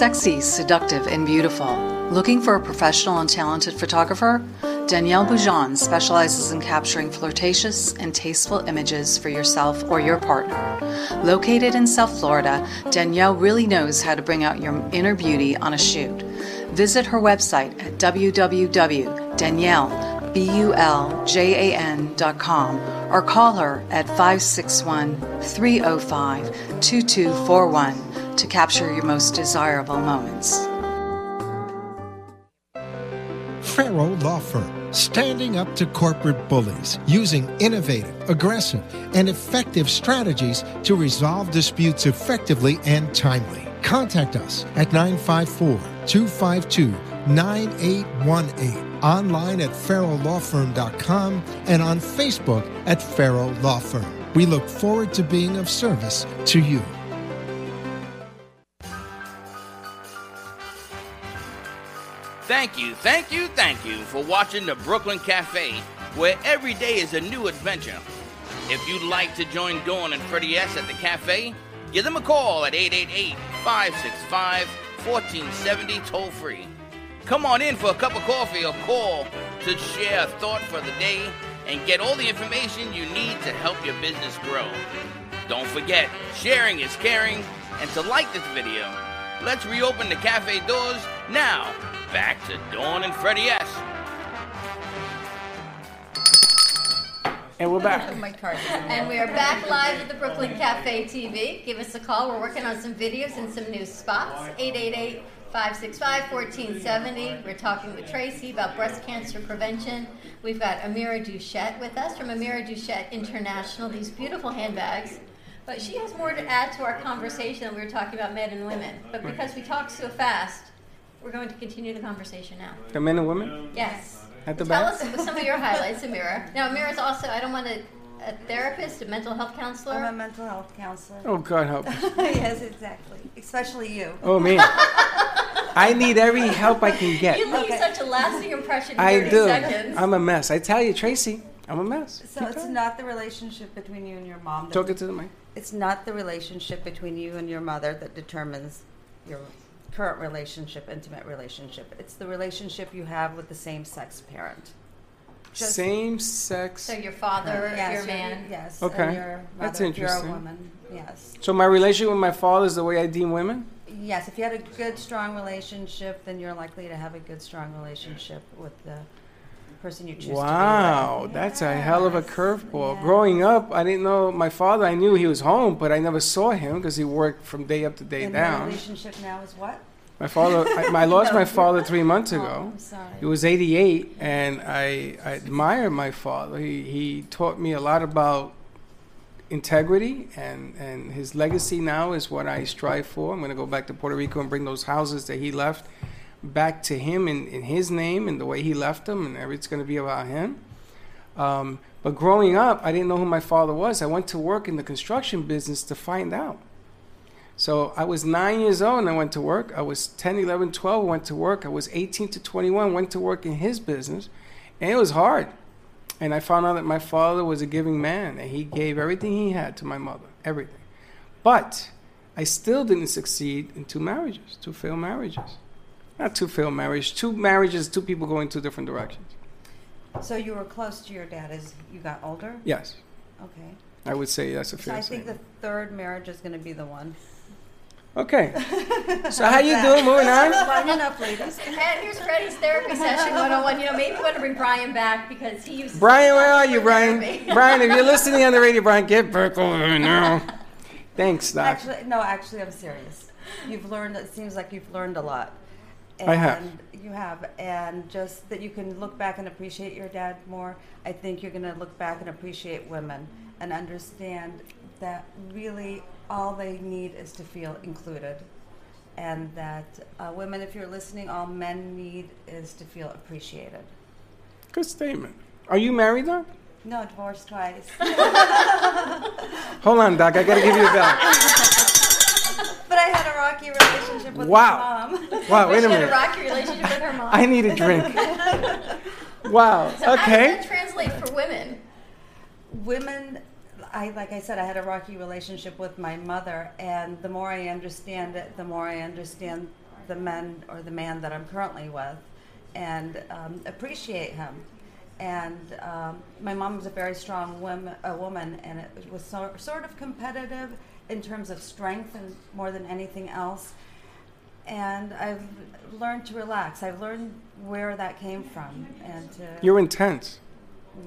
Sexy, seductive, and beautiful. Looking for a professional and talented photographer? Danielle Boujon specializes in capturing flirtatious and tasteful images for yourself or your partner. Located in South Florida, Danielle really knows how to bring out your inner beauty on a shoot. Visit her website at www.daniellebuljan.com or call her at 561 305 2241 to capture your most desirable moments. Farrow Law Firm, standing up to corporate bullies, using innovative, aggressive, and effective strategies to resolve disputes effectively and timely. Contact us at 954 252 9818, online at farrowlawfirm.com, and on Facebook at Farrow Law Firm. We look forward to being of service to you. Thank you, thank you, thank you for watching the Brooklyn Cafe, where every day is a new adventure. If you'd like to join Dawn and Freddie S at the cafe, give them a call at 888 565 1470 toll free. Come on in for a cup of coffee or call to share a thought for the day and get all the information you need to help your business grow. Don't forget, sharing is caring, and to like this video, let's reopen the cafe doors now. Back to Dawn and Freddie S. And we're back. [laughs] And we are back live at the Brooklyn Cafe TV. Give us a call. We're working on some videos and some new spots. 888 565 1470. We're talking with Tracy about breast cancer prevention. We've got Amira Duchette with us from Amira Duchette International, these beautiful handbags. But she has more to add to our conversation than we were talking about men and women. But because we talk so fast, we're going to continue the conversation now. The men and women? Yes. At the Tell back? us some of your highlights, Amira. Now, Amira's also, I don't want to, a therapist, a mental health counselor. I'm a mental health counselor. Oh, God help us. [laughs] yes, exactly. Especially you. Oh, me. I need every help I can get. You leave such a lasting impression in I 30 do. seconds. I'm a mess. I tell you, Tracy, I'm a mess. So it's not the relationship between you and your mom. that- Talk it to the mic. It's not the relationship between you and your mother that determines your current relationship, intimate relationship. It's the relationship you have with the same sex parent. Just- Same sex. So your father, Yes, your your- man. Yes. Okay. And your That's mother, if You're a interesting. woman. Yes. So my relationship with my father is the way I deem women. Yes. If you had a good, strong relationship, then you're likely to have a good, strong relationship with the person you choose to be. Wow, that's a hell of a curveball. Growing up, I didn't know my father. I knew he was home, but I never saw him because he worked from day up to day And down. relationship now is what? My father, I, I lost my father three months [laughs] oh, ago. Oh, I'm sorry. He was 88, and I, I admire my father. He, he taught me a lot about integrity, and, and his legacy now is what I strive for. I'm going to go back to Puerto Rico and bring those houses that he left back to him in, in his name and the way he left them, and everything's going to be about him. Um, but growing up, I didn't know who my father was. I went to work in the construction business to find out. So I was nine years old and I went to work. I was 10, 11, 12, went to work. I was 18 to 21, went to work in his business. And it was hard. And I found out that my father was a giving man and he gave everything he had to my mother, everything. But I still didn't succeed in two marriages, two failed marriages. Not two failed marriages, two marriages, two people going two different directions. So you were close to your dad as you got older? Yes, Okay. I would say that's a So I think statement. the third marriage is going to be the one. Okay. [laughs] So how you doing? Moving on. Lining up, ladies. And here's Freddie's therapy session 101. You know, maybe we want to bring Brian back because he used Brian, where are you, Brian? [laughs] Brian, if you're listening on the radio, Brian, get back over here now. [laughs] Thanks, Doc. Actually, no, actually, I'm serious. You've learned, it seems like you've learned a lot. I have. And You have. And just that you can look back and appreciate your dad more, I think you're going to look back and appreciate women and understand that really all they need is to feel included. And that uh, women, if you're listening, all men need is to feel appreciated. Good statement. Are you married, Doc? No, divorced twice. [laughs] Hold on, Doc. I gotta give you a bell. [laughs] but I had a rocky relationship with Wow. my mom. Wow, wait a [laughs] She had a minute. rocky relationship with her mom. I need a drink. [laughs] Wow. So how does Okay. that translate for women? Women, I like I said, I had a rocky relationship with my mother, and the more I understand it, the more I understand the men or the man that I'm currently with, and um, appreciate him. And um, my mom was a very strong woman, a woman, and it was so, sort of competitive in terms of strength and more than anything else. And I've learned to relax. I've learned where that came from, and to You're intense.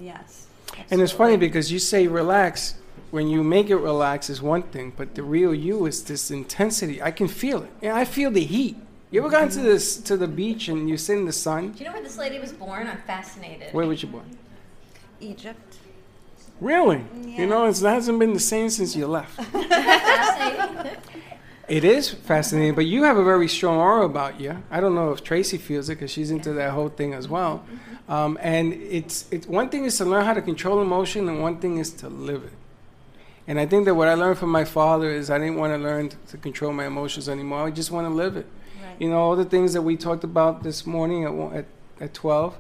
yes. And it's funny because you say relax. When you make it relax is one thing, but the real you is this intensity. I can feel it. Yeah, I feel the heat. You ever gone to mm-hmm. this to the beach and you sit in the sun? Do you know where this lady was born? I'm fascinated. Where was she born? Egypt. Really? You know, it hasn't been the same since you left. [laughs] It is fascinating, but you have a very strong aura about you. I don't know if Tracy feels it because she's into that whole thing as well. Um, and it's it's one thing is to learn how to control emotion, and one thing is to live it. And I think that what I learned from my father is I didn't want to learn to, to control my emotions anymore. I just want to live it. You know, all the things that we talked about this morning at at, at twelve.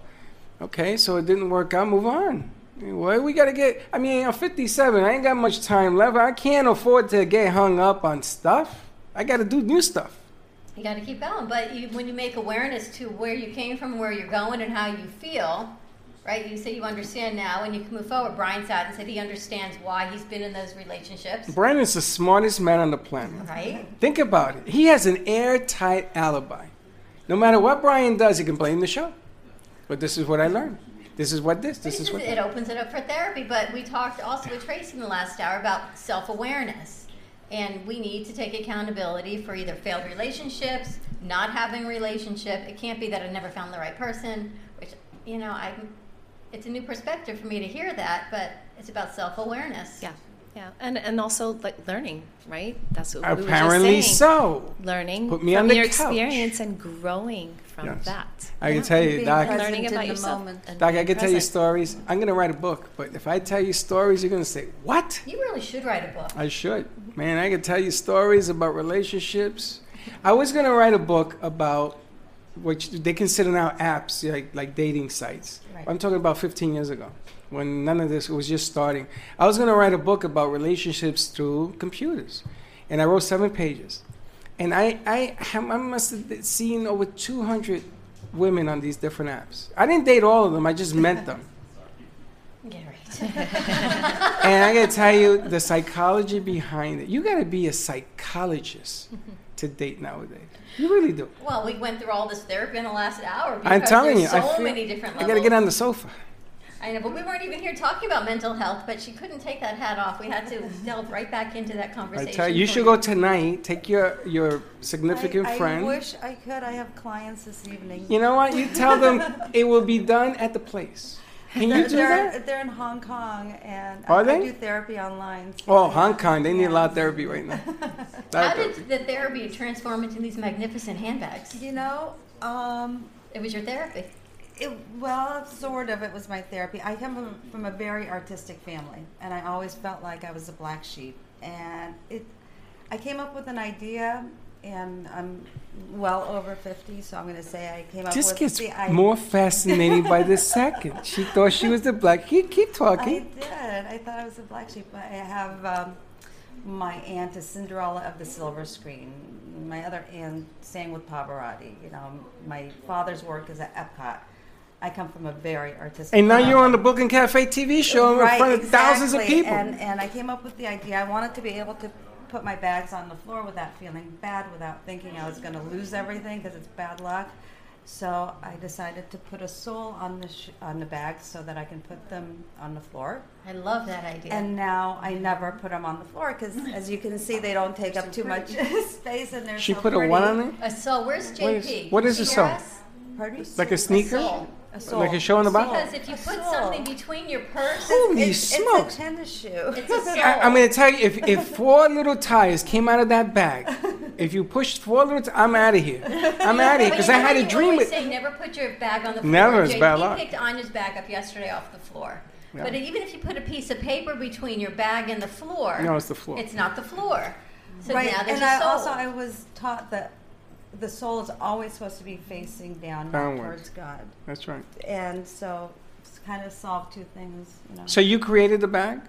Okay, so it didn't work out. Move on. Well, we got to get. I mean, I'm 57. I ain't got much time left. I can't afford to get hung up on stuff. I got to do new stuff. You got to keep going. But you, when you make awareness to where you came from, where you're going, and how you feel, right? You say you understand now, and you can move forward. Brian sat and said he understands why he's been in those relationships, Brandon's the smartest man on the planet. right? Think about it. He has an airtight alibi. No matter what Brian does, he can blame the show. But this is what I learned. This is what this. This is what. it opens it up for therapy. But we talked also with Tracy in the last hour about self awareness. And we need to take accountability for either failed relationships, not having a relationship. It can't be that I never found the right person, which, you know, I it's a new perspective for me to hear that, but it's about self awareness. Yeah. Yeah, and and also like learning, right? That's what we were Apparently just saying. so. Learning Put me from on the your couch. experience and growing from Yes. that. I can tell you, Being Doc. present Learning in about the yourself. moment. Doc, I being can tell you present. stories. I'm gonna write a book, but if I tell you stories, you're gonna say, "What?" You really should write a book. I should. Man, I can tell you stories about relationships I was gonna write a book about which they consider now apps like like dating sites. Right. I'm talking about 15 years ago when none of this was just starting. I was gonna write a book about relationships through computers, and I wrote seven pages. And I I, I must have seen over 200 women on these different apps. I didn't date all of them. I just met them. Yeah, right. and I gotta tell you, the psychology behind it. You gotta be a psychologist to date nowadays. You really do. well, we went through all this therapy in the last hour. I'm telling you, there's I so feel, many different I gotta get on the sofa. I know, but we weren't even here talking about mental health. But she couldn't take that hat off. We had to [laughs] delve right back into that I conversation. tell you, you should go tonight. Take your your significant I, friend. I wish I could. I have clients this evening. You know what? You tell them [laughs] it will be done at the place. Can you they're, do they're, that? They're in Hong Kong, and Are I, they? I do therapy online. so Oh, I- Hong Kong, they need a lot of therapy right now. [laughs] How Lot did therapy. the therapy transform into these magnificent handbags? You know, um, it was your therapy. It, well, sort of. It was my therapy. I come from, from a very artistic family, and I always felt like I was a black sheep. And it, I came up with an idea, and I'm well over fifty, so I'm going to say I came up This with the I- more fascinating by the second. She [laughs] thought she was the black. Keep, keep I did. I thought I was a black sheep. I have um, my aunt is Cinderella of the silver screen. My other aunt sang with Pavarotti. You know, my father's work is at Epcot. I come from a very artistic. And now family. you're on the Brooklyn Cafe TV show Right, in front of thousands of exactly. people. And, and I came up with the idea. I wanted to be able to put my bags on the floor without feeling bad, without thinking I was going to lose everything because it's bad luck. So I decided to put a sole on the sh- on the bags so that I can put them on the floor. I love that idea. And now I never put them on the floor because, as you can see, they don't take up too much [laughs] space and they're She so put a pretty. what on it? A sole. Where's JP? What is- what is a She sole? Pardon? Like a sneaker? sole. A sole. Like a show in the back? Because if you put something between your purse, Holy it's, smokes. It's a tennis shoe. [laughs] It's a sole. I, I'm going to tell you, if, if [laughs] four little tires came out of that bag, if you pushed four little, t- I'm out of here. I'm out of here because I had a dream. always With, say never put your bag on the floor. Never, it's JP bad luck. picked Anya's bag up yesterday off the floor. Yeah. But even if you put a piece of paper between your bag and the floor, No, it's the floor. It's not the floor. So right. now there's and a I sole. also I was taught that the soul is always supposed to be facing down, not towards God. That's right. And so it's kind of solved two things. You know. So you created the bag?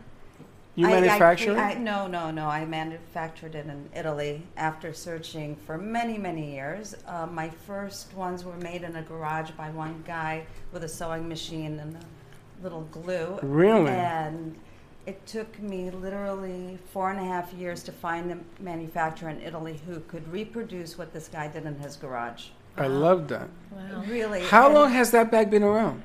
You I- I manufactured cre- I- it? no, no, no. I manufactured it in Italy after searching for many, many years. Uh, my first ones were made in a garage by one guy with a sewing machine and a little glue. Really? And it took me literally four and a half years to find a manufacturer in Italy who could reproduce what this guy did in his garage. I love that. Really. How and- long has that bag been around?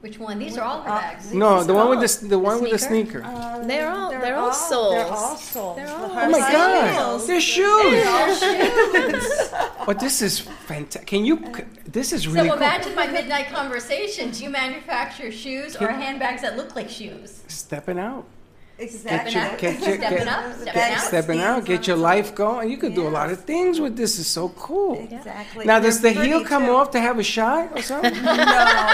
Which one? These are all her bags. No, the one with the Oh, s- the one with the sneaker? sneaker. Uh, They're all- they're all soles. They're all soles. They're The all- Oh my side God! soles. They're shoes. They're all shoes. But this is fantastic. Can you? c- This is really so cool. imagine my midnight conversation. Do you manufacture shoes or handbags that look like shoes? Stepping out. Exactly. Get your, get your, Stepping get, up, stepping get- out. stepping out. Get your life going. You could do a lot of things with this. It's so cool. Exactly. Now, does the They're heel come too. off to have a shot or [laughs] something? no,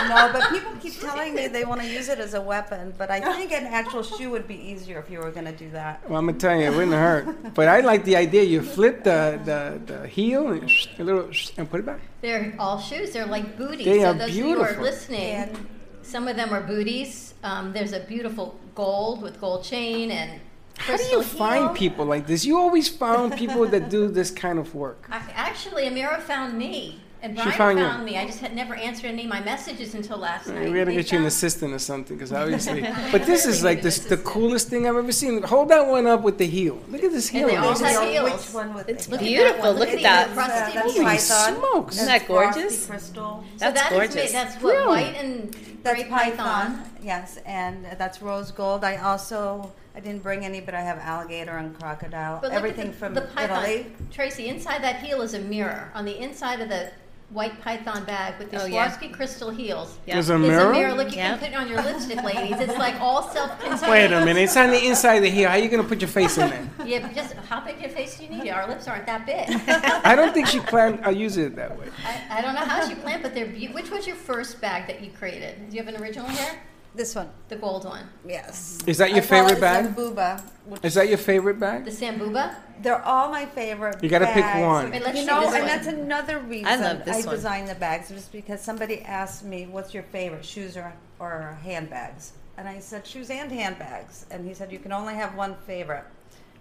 no, but people keep telling me they want to use it as a weapon. But I think an actual shoe would be easier if you were going to do that. Well, I'm gonna tell you, it wouldn't hurt. But I like the idea. You flip the the, the heel and a little and put it back. They're all shoes. They're like booties. They so are those of you who beautiful. are listening, some of them are booties. Um, there's a beautiful gold with gold chain and How do crystal you find people like this? You always found people that do this kind of work. I, actually, Amira found me, and She Brian found found, me. I just had never answered any of my messages until last night. We gotta They get you an assistant or something, because obviously. [laughs] But this is like this, the coolest thing I've ever seen. Hold that one up with the heel. Look at this heel. And they all have heels. Which one with It's the heel? beautiful. Look Look at at that. the crusty That's Holy smokes. Isn't that gorgeous? Crystal. So That's that is gorgeous. made- that's what Really? white and That's gray python. Yes, and that's rose gold. I also I didn't bring any, but I have alligator and crocodile. But look Everything at the, from the python. Italy. Tracy, inside that heel is a mirror. On the inside of the white python bag with the Oh, yeah. Swarovski crystal heels. Yeah. There's a There's mirror? a mirror. Look, you Yep. can put it on your lipstick, ladies. It's like all self-contained. Wait a minute. It's on the inside of the heel. How are you gonna put your face in there? Yeah, but just how big your face do you need? Our lips aren't that big. [laughs] I don't think she planned uh, on using it that way. I, I don't know how she planned, but they're be- which was your first bag that you created? Do you have an original here? This one. The gold one. Yes. Is that your I favorite it bag? Zambuba. which- Is that your favorite bag? The Sambuba? They're all my favorite. You gotta pick bags. one. Wait, let's You know, and one. that's another reason I love this one. designed the bags, just because somebody asked me, "What's your favorite, shoes or or handbags?" And I said, "Shoes and handbags." And he said, "You can only have one favorite."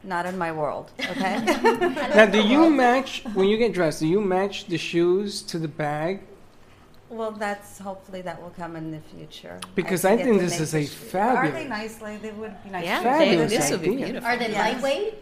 Not in my world, okay? [laughs] [laughs] Now, do you match when you get dressed? Do you match the shoes to the bag? Well, that's hopefully that will come in the future. Because can I think this is a shoes. Are they nice? Like they would be nice. Yeah, shoes. they- this would be beautiful. Are they Yes. lightweight?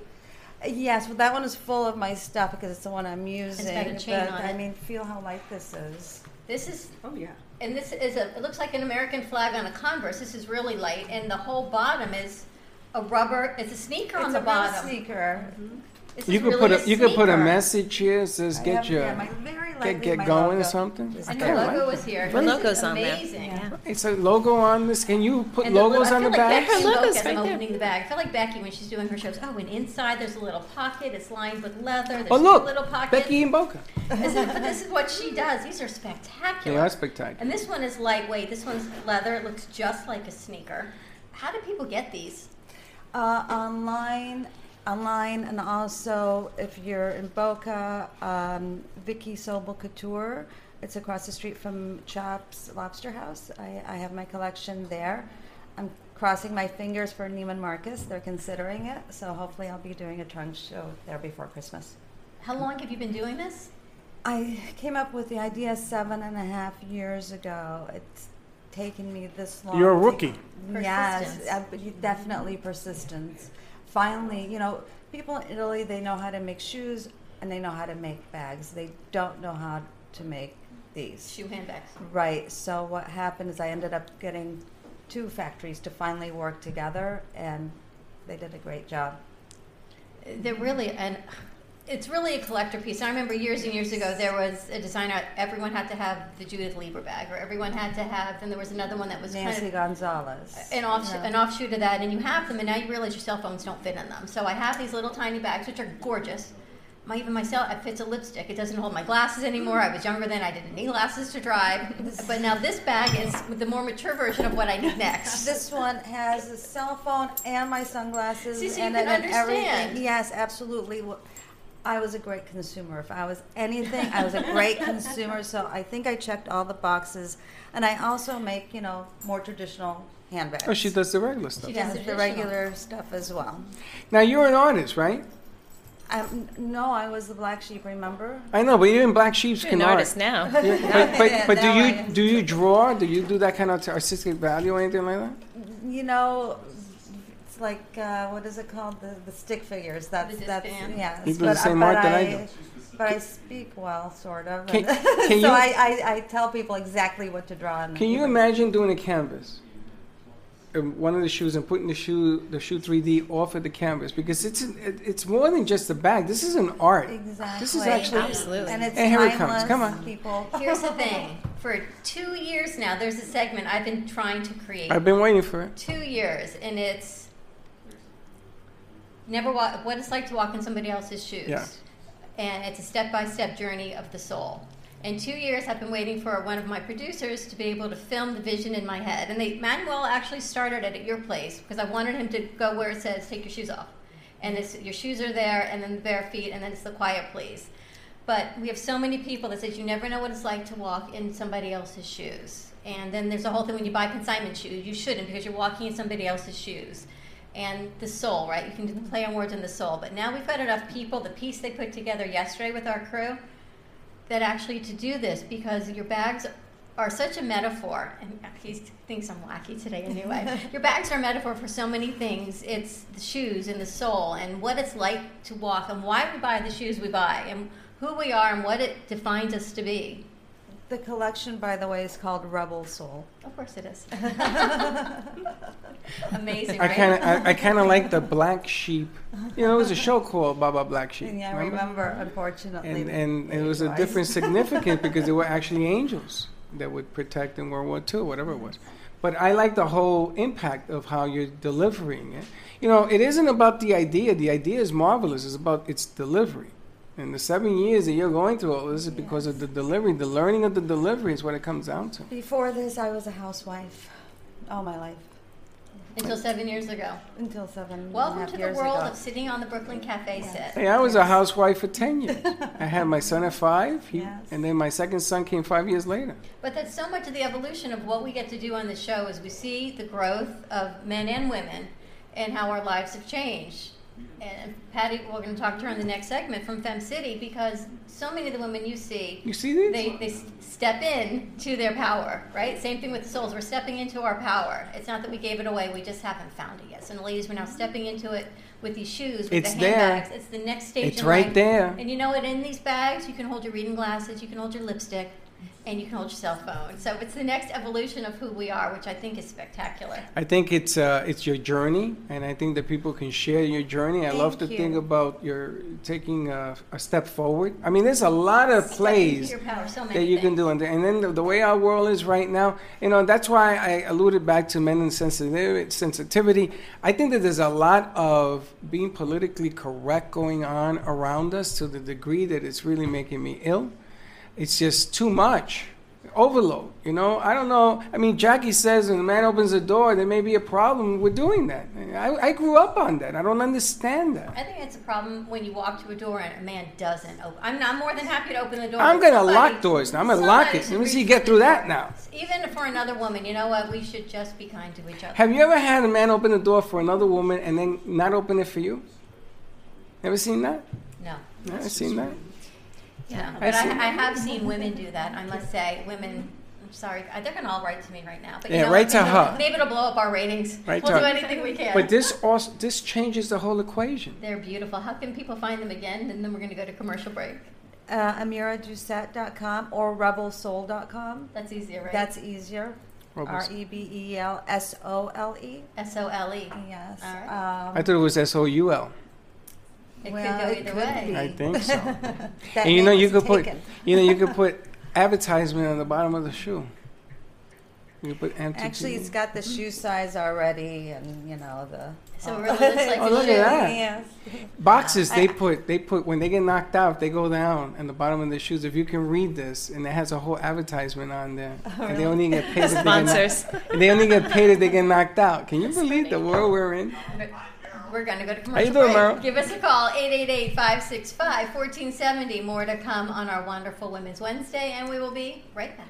Yes, well, that one is full of my stuff because it's the one I'm using. It's got a chain but on I it. mean, feel how light this is. This is, Oh yeah. and this is a, it looks like an American flag on a Converse. This is really light, and the whole bottom is a rubber, it's a sneaker on It's the a real bottom. sneaker. Mm-hmm. This You is could really put a you could put a sneaker. message here that says I get have- your yeah, my- very get lightly get my going or logo. something. Is And I your like logo it. is here. What This logo's is on there? amazing. Yeah. It's a logo on this. Can you put And the logos little- on the I feel like back? Becky Her Book logo's as I'm right there. opening the bag. I feel like Becky when she's doing her shows. Oh, and inside there's a little pocket. It's lined with leather. There's Oh two look, little pockets. Becky and Boca. This is, but this is what she does. These are spectacular. They are spectacular. And this one is lightweight. This one's leather. It looks just like a sneaker. How do people get these? Uh, online, online, and also if you're in Boca, um, Vicky Sobel Couture. It's across the street from Chops Lobster House. I, I have my collection there. I'm crossing my fingers for Neiman Marcus. They're considering it, so hopefully I'll be doing a trunk show there before Christmas. How long have you been doing this? I came up with the idea seven and a half years ago. It's taken me this long. You're a to- rookie. Yes, uh, definitely persistence. Finally, you know, people in Italy they know how to make shoes and they know how to make bags. They don't know how to make these. Shoe handbags. Right. So what happened is I ended up getting two factories to finally work together, and they did a great job. They're really and it's really a collector piece. I remember years and years ago there was a designer. Everyone had to have the Judith Leiber bag, or everyone had to have. Then there was another one that was Nancy kind of Gonzalez. an off Yeah. an offshoot of that, and you have them, and now you realize your cell phones don't fit in them. So I have these little tiny bags, which are gorgeous. My even myself, it fits a lipstick. It doesn't hold my glasses anymore. I was younger then; I didn't need glasses to drive. [laughs] But now this bag is the more mature version of what I need next. [laughs] This one has a cell phone and my sunglasses See, so and, and understand. everything. Yes, absolutely. Well, I was a great consumer. If I was anything, I was a great [laughs] consumer. So I think I checked all the boxes, and I also make you know more traditional handbags. Oh, she does the regular stuff. She Yeah, does the regular stuff as well. Now you're an artist, right? Um, no, I was the black sheep. Remember? I know, but even black sheeps You're can an art. artist now. Yeah, [laughs] but but, but do you do you draw? Do you do that kind of artistic value or anything like that? You know, it's like uh, what is it called? The, the stick figures. That's The that's disband? yes. You do the but, same but art that I I do. But I speak well, sort of. Can- and [laughs] can so you- I, I, I tell people exactly what to draw. And Can you imagine doing a canvas? Um, One of the shoes and putting the shoe, the shoe 3D off of the canvas because it's an, it- it's more than just a bag. This is an art. Exactly. This is actually Absolutely. And it's And here it timeless, comes. Come on. people. [laughs] Here's the thing: for two years now, there's a segment I've been trying to create. I've been waiting for it. two years, and it's never walk, what it's like to walk in somebody else's shoes. Yeah. And it's a step-by-step journey of the soul. In two years, I've been waiting for one of my producers to be able to film the vision in my head. And they, Manuel actually started it at your place because I wanted him to go where it says "Take your shoes off," and it's, your shoes are there, and then the bare feet, and then it's the quiet please. But we have so many people that says you never know what it's like to walk in somebody else's shoes. And then there's a whole thing when you buy consignment shoes, you shouldn't because you're walking in somebody else's shoes. And the soul, right? You can do the play on words in the soul. But now we've got enough people, the piece they put together yesterday with our crew, that actually to do this because your bags are such a metaphor. And he thinks I'm wacky today anyway. [laughs] your bags are a metaphor for so many things. It's the shoes and the soul and what it's like to walk and why we buy the shoes we buy and who we are and what it defines us to be. The collection, by the way, is called Rebel Sole. Of course it is. [laughs] Amazing, I right? kind of I, I kind of like the [laughs] black sheep. You know, there was a show called Baa Baa Black Sheep. Yeah, I remember, unfortunately. And and it was a different [laughs] significance because they were actually angels that would protect in World War II, whatever it was. But I like the whole impact of how you're delivering it. You know, it isn't about the idea. The idea is marvelous. It's about its delivery. And the seven years that you're going through all this is because of the delivery. The learning of the delivery is what it comes down to. Before this, I was a housewife. All my life. Until seven years ago. Until seven. and a Welcome half to the years world ago. of sitting on the Brooklyn Cafe set. Hey, I was a housewife for 10 years. [laughs] I had my son at five, he, and then my second son came five years later. But that's so much of the evolution of what we get to do on the show is we see the growth of men and women and how our lives have changed. And Patty, we're going to talk to her in the next segment from Fem City because so many of the women you see, You see these? they, they step in to their power, right? Same thing with the souls. We're stepping into our power. It's not that we gave it away, we just haven't found it yet. So, the ladies, we're now stepping into it with these shoes, with It's the there. handbags. It's the next stage It's right life. there. And you know what? In these bags, you can hold your reading glasses, you can hold your lipstick, and you can hold your cell phone. So it's the next evolution of who we are, which I think is spectacular. I think it's uh, it's your journey, and I think that people can share your journey. I love to Thank think you. about your taking a, a step forward. I mean, there's a lot of plays power, so that you can do, and, then the, the way our world is right now, you know, that's why I alluded back to men and sensitivity. Sensitivity. I think that there's a lot of being politically correct going on around us to the degree that it's really making me ill. It's just too much overload. You know, I don't know. I mean, Jackie says when a man opens the door, there may be a problem with doing that. I, I grew up on that. I don't understand that. I think it's a problem when you walk to a door and a man doesn't open. I'm not more than happy to open the door. I'm gonna somebody- lock doors now. I'm gonna lock it. Let me see you get through that now. Even for another woman, you know what? We should just be kind to each other. Have you ever had a man open the door for another woman and then not open it for you? Ever seen that? No. Never seen that. Yeah, but I. I have seen women do that. I must say, women. I'm sorry, they're gonna all write to me right now. But you Yeah, know write to maybe, her. Maybe it'll blow up our ratings. Right, we'll Todd? do anything we can. But this also this changes the whole equation. They're beautiful. How can people find them again? And then we're gonna go to commercial break. Uh, AmiraDoucette.com or RebelSole.com. That's easier, right? That's easier. Rebel R Soul. E B E L S O L E. S O L E. Yes. All right. Um, I thought it was S O U L. It well, could go either could way. be. I think so. [laughs] And you know you was could put you know you could put [laughs] advertisement on the bottom of the shoe. You put MTV. Actually, it's got the shoe size already, and you know the. So it really looks [laughs] like Oh, a look shoe. at that. Yes. Boxes they I- put they put when they get knocked out they go down and the bottom of their shoes. If you can read this, and it has a whole advertisement on there, Oh, and they only get paid. if they get knocked- Sponsors. and they only get paid if they get knocked out. Can you believe the world we're in? We're going to go to How you doing, break. Meryl? Give us a call, 888-565-1470. More to come on our wonderful Women's Wednesday, and we will be right back.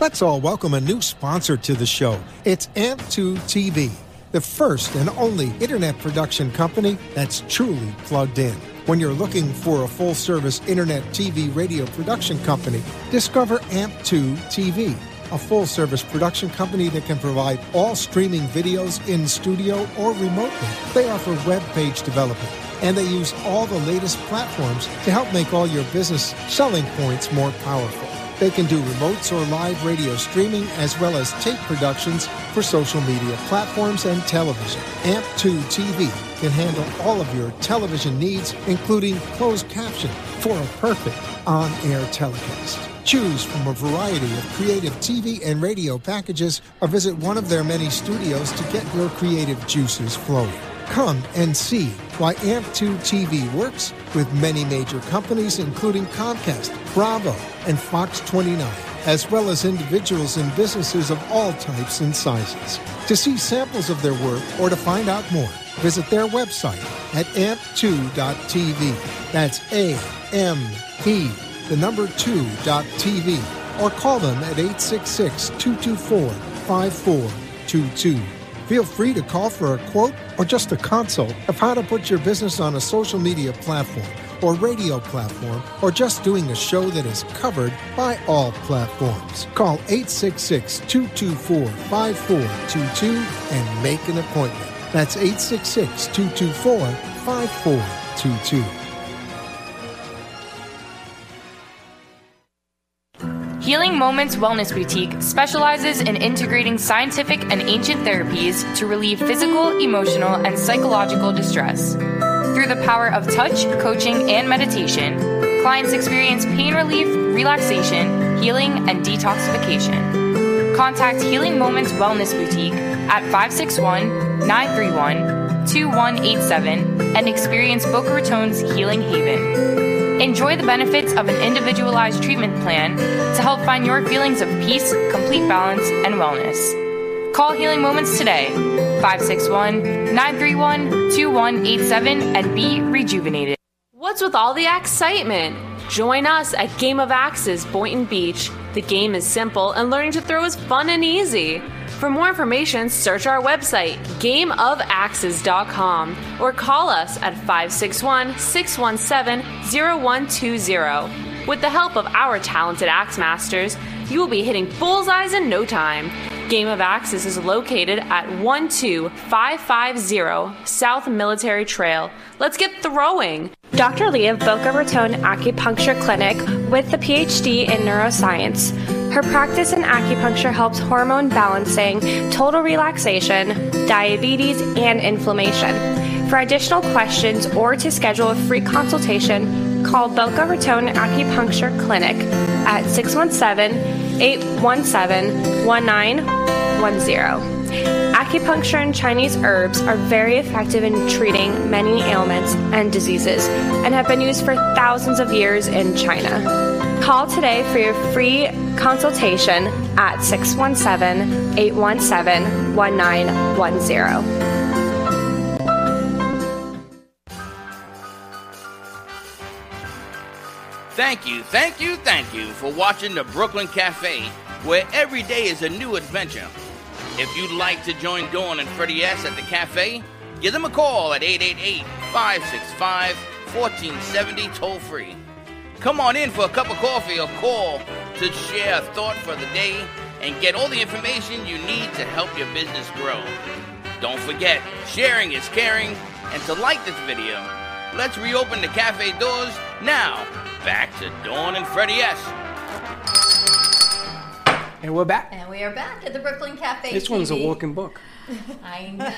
Let's all welcome a new sponsor to the show. It's AMP2 TV, the first and only internet production company that's truly plugged in. When you're looking for a full service internet TV radio production company, discover AMP2 TV, a full service production company that can provide all streaming videos in studio or remotely. They offer web page development and they use all the latest platforms to help make all your business selling points more powerful. They can do remotes or live radio streaming as well as tape productions for social media platforms and television. AMP2 TV can handle all of your television needs, including closed caption for a perfect on air telecast. Choose from a variety of creative TV and radio packages or visit one of their many studios to get your creative juices flowing. Come and see why AMP2 TV works with many major companies, including Comcast, Bravo, and Fox 29, as well as individuals and businesses of all types and sizes. To see samples of their work or to find out more, visit their website at amp2.tv. That's A M P, the number 2.tv, or call them at 866 224 5422. Feel free to call for a quote or just a consult of how to put your business on a social media platform or radio platform or just doing a show that is covered by all platforms. Call 866 224 5422 and make an appointment. That's 866 224 5422. Healing Moments Wellness Boutique specializes in integrating scientific and ancient therapies to relieve physical, emotional, and psychological distress. Through the power of touch, coaching, and meditation, clients experience pain relief, relaxation, healing, and detoxification. Contact Healing Moments Wellness Boutique at 561 931 2187 and experience Boca Raton's Healing Haven. Enjoy the benefits of an individualized treatment plan to help find your feelings of peace, complete balance, and wellness. Call Healing Moments today, 561 931 2187, and be rejuvenated. What's with all the excitement? Join us at Game of Axes Boynton Beach. The game is simple and learning to throw is fun and easy. For more information, search our website, gameofaxes.com, or call us at 561 617 0120. With the help of our talented axe masters, you will be hitting bullseyes in no time. Game of Axes is located at 12550 South Military Trail. Let's get throwing! Dr. Lee of Boca Raton Acupuncture Clinic with the PhD in neuroscience. Her practice in acupuncture helps hormone balancing, total relaxation, diabetes, and inflammation. For additional questions or to schedule a free consultation, call Boca Raton Acupuncture Clinic at 617 817 1910. Acupuncture and Chinese herbs are very effective in treating many ailments and diseases and have been used for thousands of years in China. Call today for your free consultation at 617 817 1910. Thank you, thank you, thank you for watching the Brooklyn Cafe, where every day is a new adventure. If you'd like to join Dawn and Freddie S at the cafe, give them a call at 888 565 1470 toll free. Come on in for a cup of coffee or call to share a thought for the day and get all the information you need to help your business grow. Don't forget, sharing is caring, and to like this video, let's reopen the cafe doors now. Back to Dawn and Freddie S. And we're back. And we are back at the Brooklyn Cafe. This one's a TV. walking book. [laughs] I know.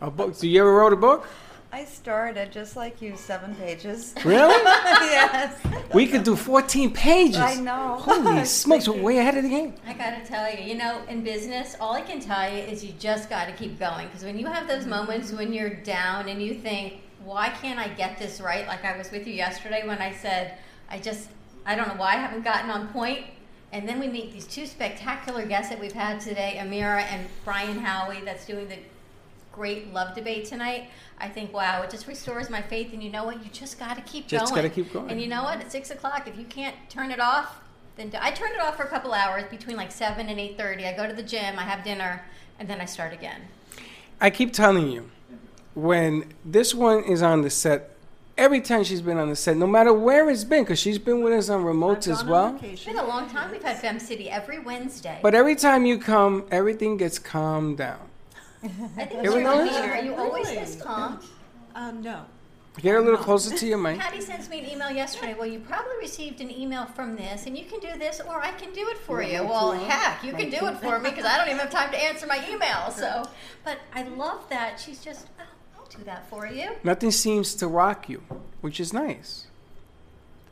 A book. So you ever wrote a book? I started just like you, seven pages. [laughs] Really? yes. We could do 14 pages. I know. Holy [laughs] smokes, we're way ahead of the game. I gotta tell you, you know, in business, all I can tell you is you just gotta keep going. Because when you have those moments when you're down and you think, why can't I get this right? Like I was with you yesterday when I said, I just, I don't know why I haven't gotten on point. And then we meet these two spectacular guests that we've had today, Amira and Brian Howie, that's doing the great love debate tonight. I think, wow, it just restores my faith. And you know what? You just got to keep Just going. Just gotta keep going. And you know what? At six o'clock, if you can't turn it off, then do- I turn it off for a couple hours between like seven and eight thirty. I go to the gym, I have dinner, and then I start again. I keep telling you, when this one is on the set, every time she's been on the set, no matter where it's been, because she's been with us on remotes as well. It's been a long time. We've had Fem City every Wednesday. But every time you come, everything gets calmed down. I think You it's ever your demeanor. Are you always this calm? Uh, no. Get a little closer to your mic. Patty sends me an email yesterday. Well, you probably received an email from this, and you can do this, or I can do it for you. Well, heck, you can do it for me because I don't even have time to answer my email. So, [laughs] but I love that she's just, oh, I'll do that for you. Nothing seems to rock you, which is nice.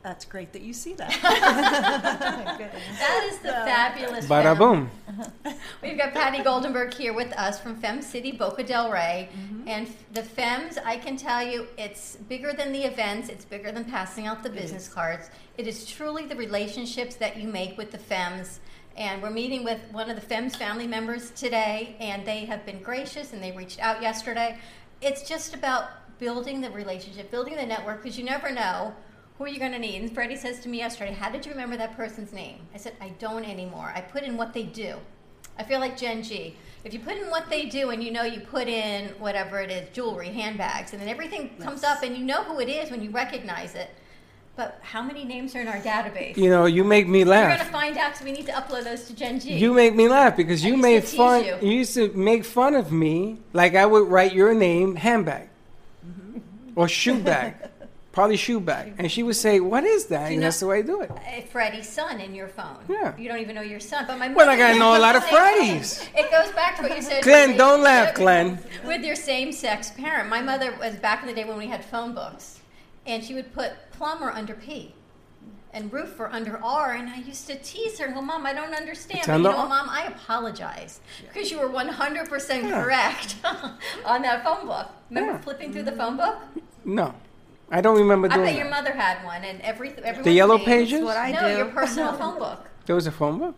That's great that you see that. [laughs] [laughs] That is the fabulous. Bada Fem. boom. [laughs] We've got Patty Goldenberg here with us from Fem City, Boca del Rey. Mm-hmm. And the Fems, I can tell you, it's bigger than the events, it's bigger than passing out the business cards. It is truly the relationships that you make with the Fems. And we're meeting with one of the Fems family members today, and they have been gracious and they reached out yesterday. It's just about building the relationship, building the network, because you never know who you're you going to need? And Freddie says to me yesterday, How did you remember that person's name? I said, I don't anymore. I put in what they do. I feel like Gen G. If you put in what they do and you know you put in whatever it is, jewelry, handbags, and then everything comes up and you know who it is when you recognize it. But how many names are in our database? You know, you make me laugh. You're going to find out because we need to upload those to Gen G. You make me laugh because you made fun. you. You. used to make fun of me like I would write your name handbag Mm-hmm. or shoe bag, [laughs] probably shoe bag, and she would say, "What is that?" And that's the way I do it. Uh, Freddie's son in your phone. Yeah. You don't even know your son. But my Well, I gotta know a lot of Freddies. It goes back to what you said. Glenn, don't laugh, [laughs] Glenn. With your same sex parent. My mother was back in the day when we had phone books, and she would put plumber under P. and Ruth for under R, and I used to tease her and go, Mom, I don't understand. But you know what, Mom? I apologize because you were 100% Yeah. correct [laughs] on that phone book. Remember Yeah. flipping through the phone book? No, I don't remember doing. I bet that. your mother had one, and every everyone's The yellow name- pages? what I no, do. your [laughs] personal phone book. There was a phone book.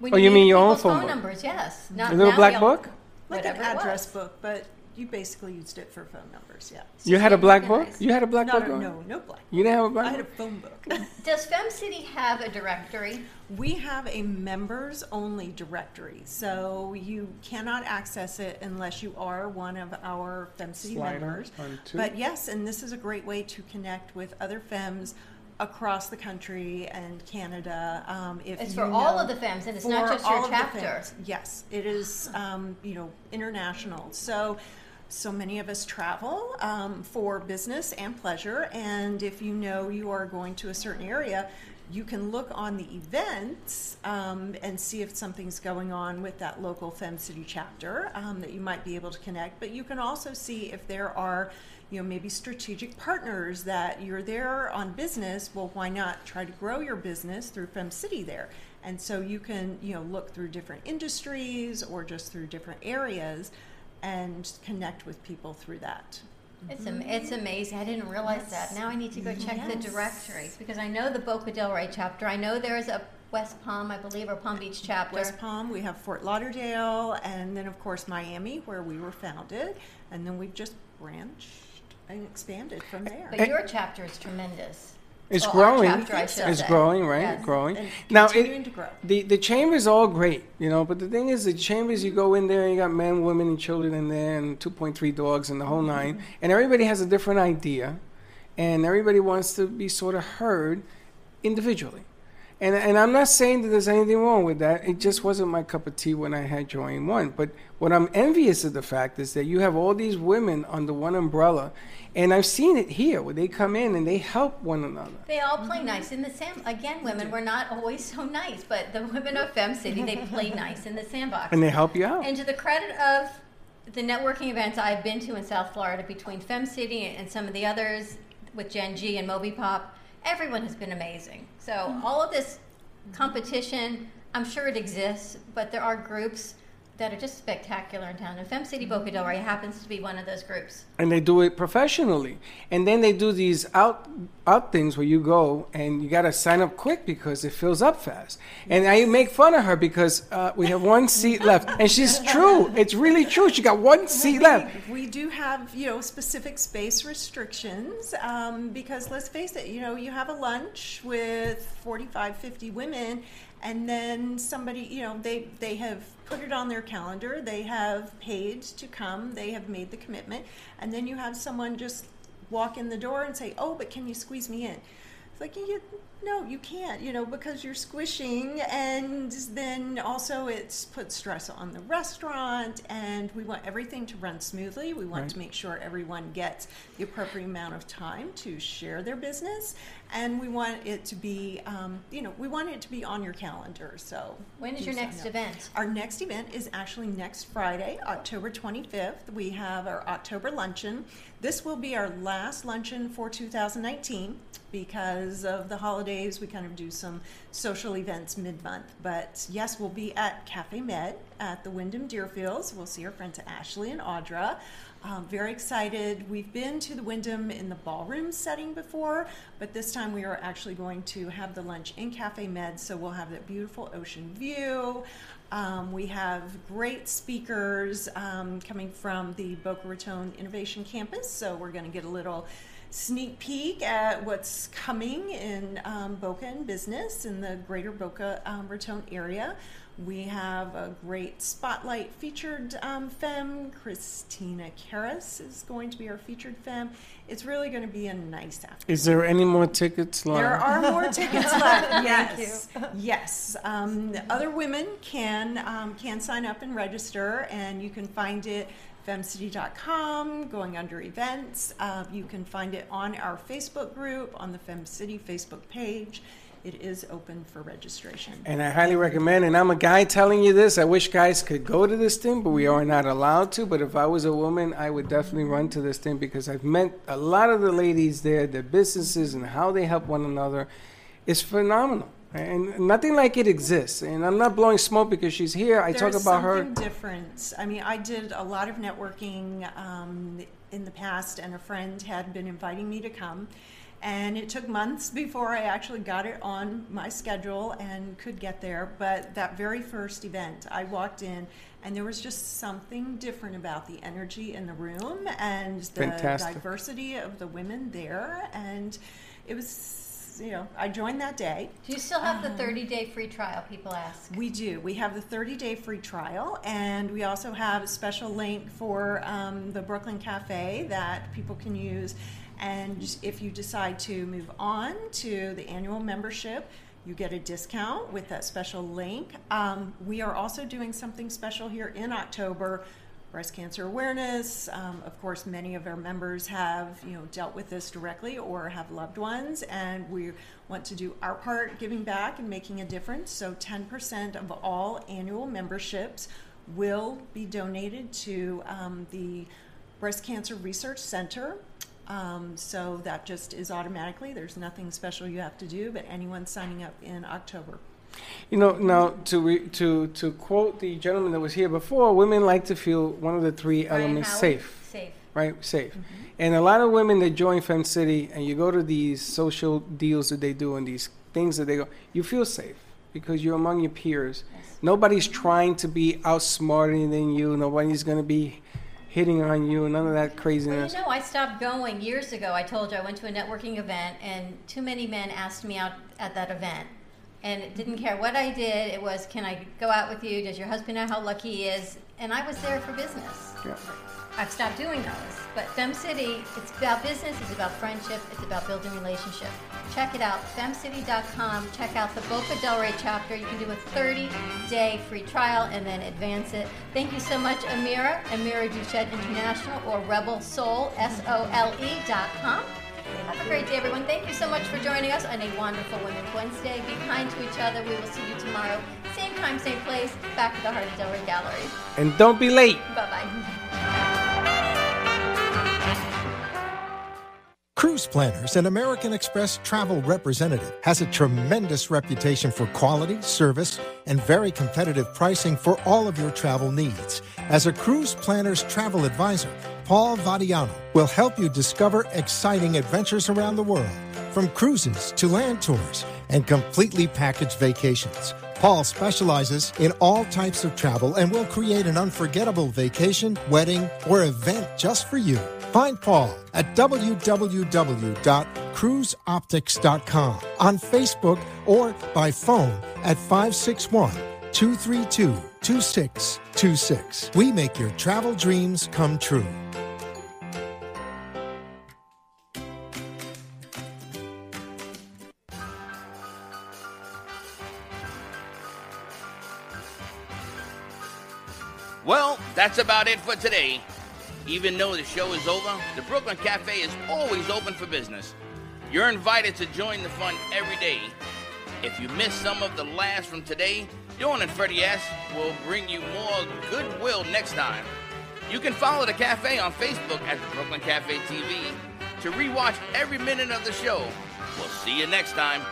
When oh, you mean your own people's phone, phone book? numbers? Yes. Not A little black book? Like an Whatever address book, but you basically used it for phone numbers, yeah. You had a black book. You had a black Not book. a- no, no black You didn't have a black I had a book. phone book. Does FemCity have a directory? We have a members only directory, so you cannot access it unless you are one of our FemCity Slide on- members. on two. But yes, and this is a great way to connect with other FEMs across the country and Canada. Um, if It's you for all of the FEMs, and it's not just your all of chapter. Yes, it is, um, you know, international. So, so many of us travel um, for business and pleasure. And if you know you are going to a certain area, you can look on the events um, and see if something's going on with that local Fem City chapter um, that you might be able to connect. But you can also see if there are, you know, maybe strategic partners that you're there on business. Well, why not try to grow your business through Fem City there? And so you can, you know, look through different industries or just through different areas and connect with people through that. It's am- it's amazing. I didn't realize that. Now I need to go mm-hmm. check the Yes. directory because I know the Boca Del Rey chapter. I know there's a West Palm, I believe, or Palm Beach chapter. West Palm, we have Fort Lauderdale, and then of course Miami, where we were founded, and then we've just branched and expanded from there. But your chapter is tremendous. It's Well, growing. chapter, it's say. growing, right? Yes. Growing. And now, it, to grow. the the chamber is all great, you know. But the thing is, the chambers you go in there, and you got men, women, and children in there, and 2.3 dogs, and the whole 9 Mm-hmm. And everybody has a different idea, and everybody wants to be sort of heard individually. And and I'm not saying that there's anything wrong with that. It just wasn't my cup of tea when I had joined one. But what I'm envious of the fact is that you have all these women under one umbrella, and I've seen it here where they come in and they help one another. They all play nice in the sand. Again, women, we're not always so nice, but the women of Fem City, they play [laughs] nice in the sandbox. And they help you out. And to the credit of the networking events I've been to in South Florida between Fem City and some of the others with Gen G and MobiPop, everyone has been amazing. So all of this competition, I'm sure it exists, but there are groups that are just spectacular in town. And Fem City Boca Del Rey happens to be one of those groups. and they do it professionally. And then they do these out out things where you go and you got to sign up quick because it fills up fast. And I make fun of her because uh, we have one seat [laughs] left, and she's true. It's really true. She got one seat left. We do have, you know, specific space restrictions um, because let's face it, you know, you have a lunch with 45, 50 women, and then somebody, you know, they, they have put it on their calendar, they have paid to come, they have made the commitment, and then you have someone just walk in the door and say, oh, but can you squeeze me in? It's like, you, no, you can't, you know, because you're squishing, and then also it's put stress on the restaurant, and we want everything to run smoothly. We want Right. to make sure everyone gets the appropriate amount of time to share their business, and we want it to be, um, you know, we want it to be on your calendar. So, When is your next event? Our next event is actually next Friday, October 25th. We have our October luncheon. This will be our last luncheon for 2019 because of the holidays. We kind of do some social events mid month. But yes, we'll be at Cafe Med at the Wyndham Deerfields. We'll see our friends Ashley and Audra. Um, very excited. We've been to the Wyndham in the ballroom setting before, but this time we are actually going to have the lunch in Cafe Med, so we'll have that beautiful ocean view. Um, we have great speakers um, coming from the Boca Raton Innovation Campus, so we're going to get a little sneak peek at what's coming in um, Boca and business in the greater Boca um, Raton area. We have a great spotlight featured um, femme. Christina Karras is going to be our featured femme. It's really going to be a nice afternoon. Is there any more tickets left? There are more [laughs] tickets left. Yes, yes. Um, other women can um, can sign up and register, and you can find it femcity.com. Going under events, uh, you can find it on our Facebook group on the FemCity Facebook page. It is open for registration. And I highly recommend, and I'm a guy telling you this, I wish guys could go to this thing, but we are not allowed to. But if I was a woman, I would definitely run to this thing because I've met a lot of the ladies there, their businesses, and how they help one another. is phenomenal. And nothing like it exists. And I'm not blowing smoke because she's here. I There's talk about her. difference. I mean, I did a lot of networking um, in the past, and a friend had been inviting me to come. And it took months before I actually got it on my schedule and could get there. But that very first event, I walked in, and there was just something different about the energy in the room and the Fantastic. diversity of the women there. And it was, you know, I joined that day. Do you still have the Um, 30 day free trial? People ask. We do. We have the 30 day free trial, and we also have a special link for um, the Brooklyn Cafe that people can use. And if you decide to move on to the annual membership, you get a discount with that special link. Um, we are also doing something special here in October breast cancer awareness. Um, of course, many of our members have you know dealt with this directly or have loved ones, and we want to do our part giving back and making a difference. So, 10% of all annual memberships will be donated to um, the Breast Cancer Research Center. Um, so that just is automatically. There's nothing special you have to do, but anyone signing up in October. You know, now to re, to to quote the gentleman that was here before, women like to feel one of the three Brian elements Howard? safe. Safe. Right, safe. And a lot of women that join Fem City, and you go to these social deals that they do and these things that they go, you feel safe because you're among your peers. Nobody's trying to be outsmarting than you. Nobody's going to be hitting on you. and None of that craziness. Well, you know, I stopped going years ago. I told you I went to a networking event, and too many men asked me out at that event. And it didn't care what I did. It was, can I go out with you? Does your husband know how lucky he is? And I was there for business. Yeah. I've stopped doing those. But Fem City, it's about business, it's about friendship, it's about building relationship. Check it out, femcity.com. Check out the Boca Del Rey chapter. You can do a 30 day free trial and then advance it. Thank you so much, Amira, Amira Duchette International or Rebel Sole, S O L E dot com. Have a great day, everyone. Thank you so much for joining us on a wonderful Women's Wednesday. Be kind to each other. We will see you tomorrow. Same time, same place, back at the Heart of Del Rey Gallery. And don't be late. Bye bye. Cruise Planners, an American Express travel representative, has a tremendous reputation for quality, service, and very competitive pricing for all of your travel needs. As a Cruise Planners travel advisor, Paul Vadiano will help you discover exciting adventures around the world, from cruises to land tours and completely packaged vacations. Paul specializes in all types of travel and will create an unforgettable vacation, wedding, or event just for you. Find Paul at www.cruiseoptics.com on Facebook or by phone at 561 232 2626. We make your travel dreams come true. Well, that's about it for today. Even though the show is over, the Brooklyn Cafe is always open for business. You're invited to join the fun every day. If you missed some of the laughs from today, Dawn and Freddie S will bring you more goodwill next time. You can follow the cafe on Facebook at the Brooklyn Cafe TV to rewatch every minute of the show. We'll see you next time.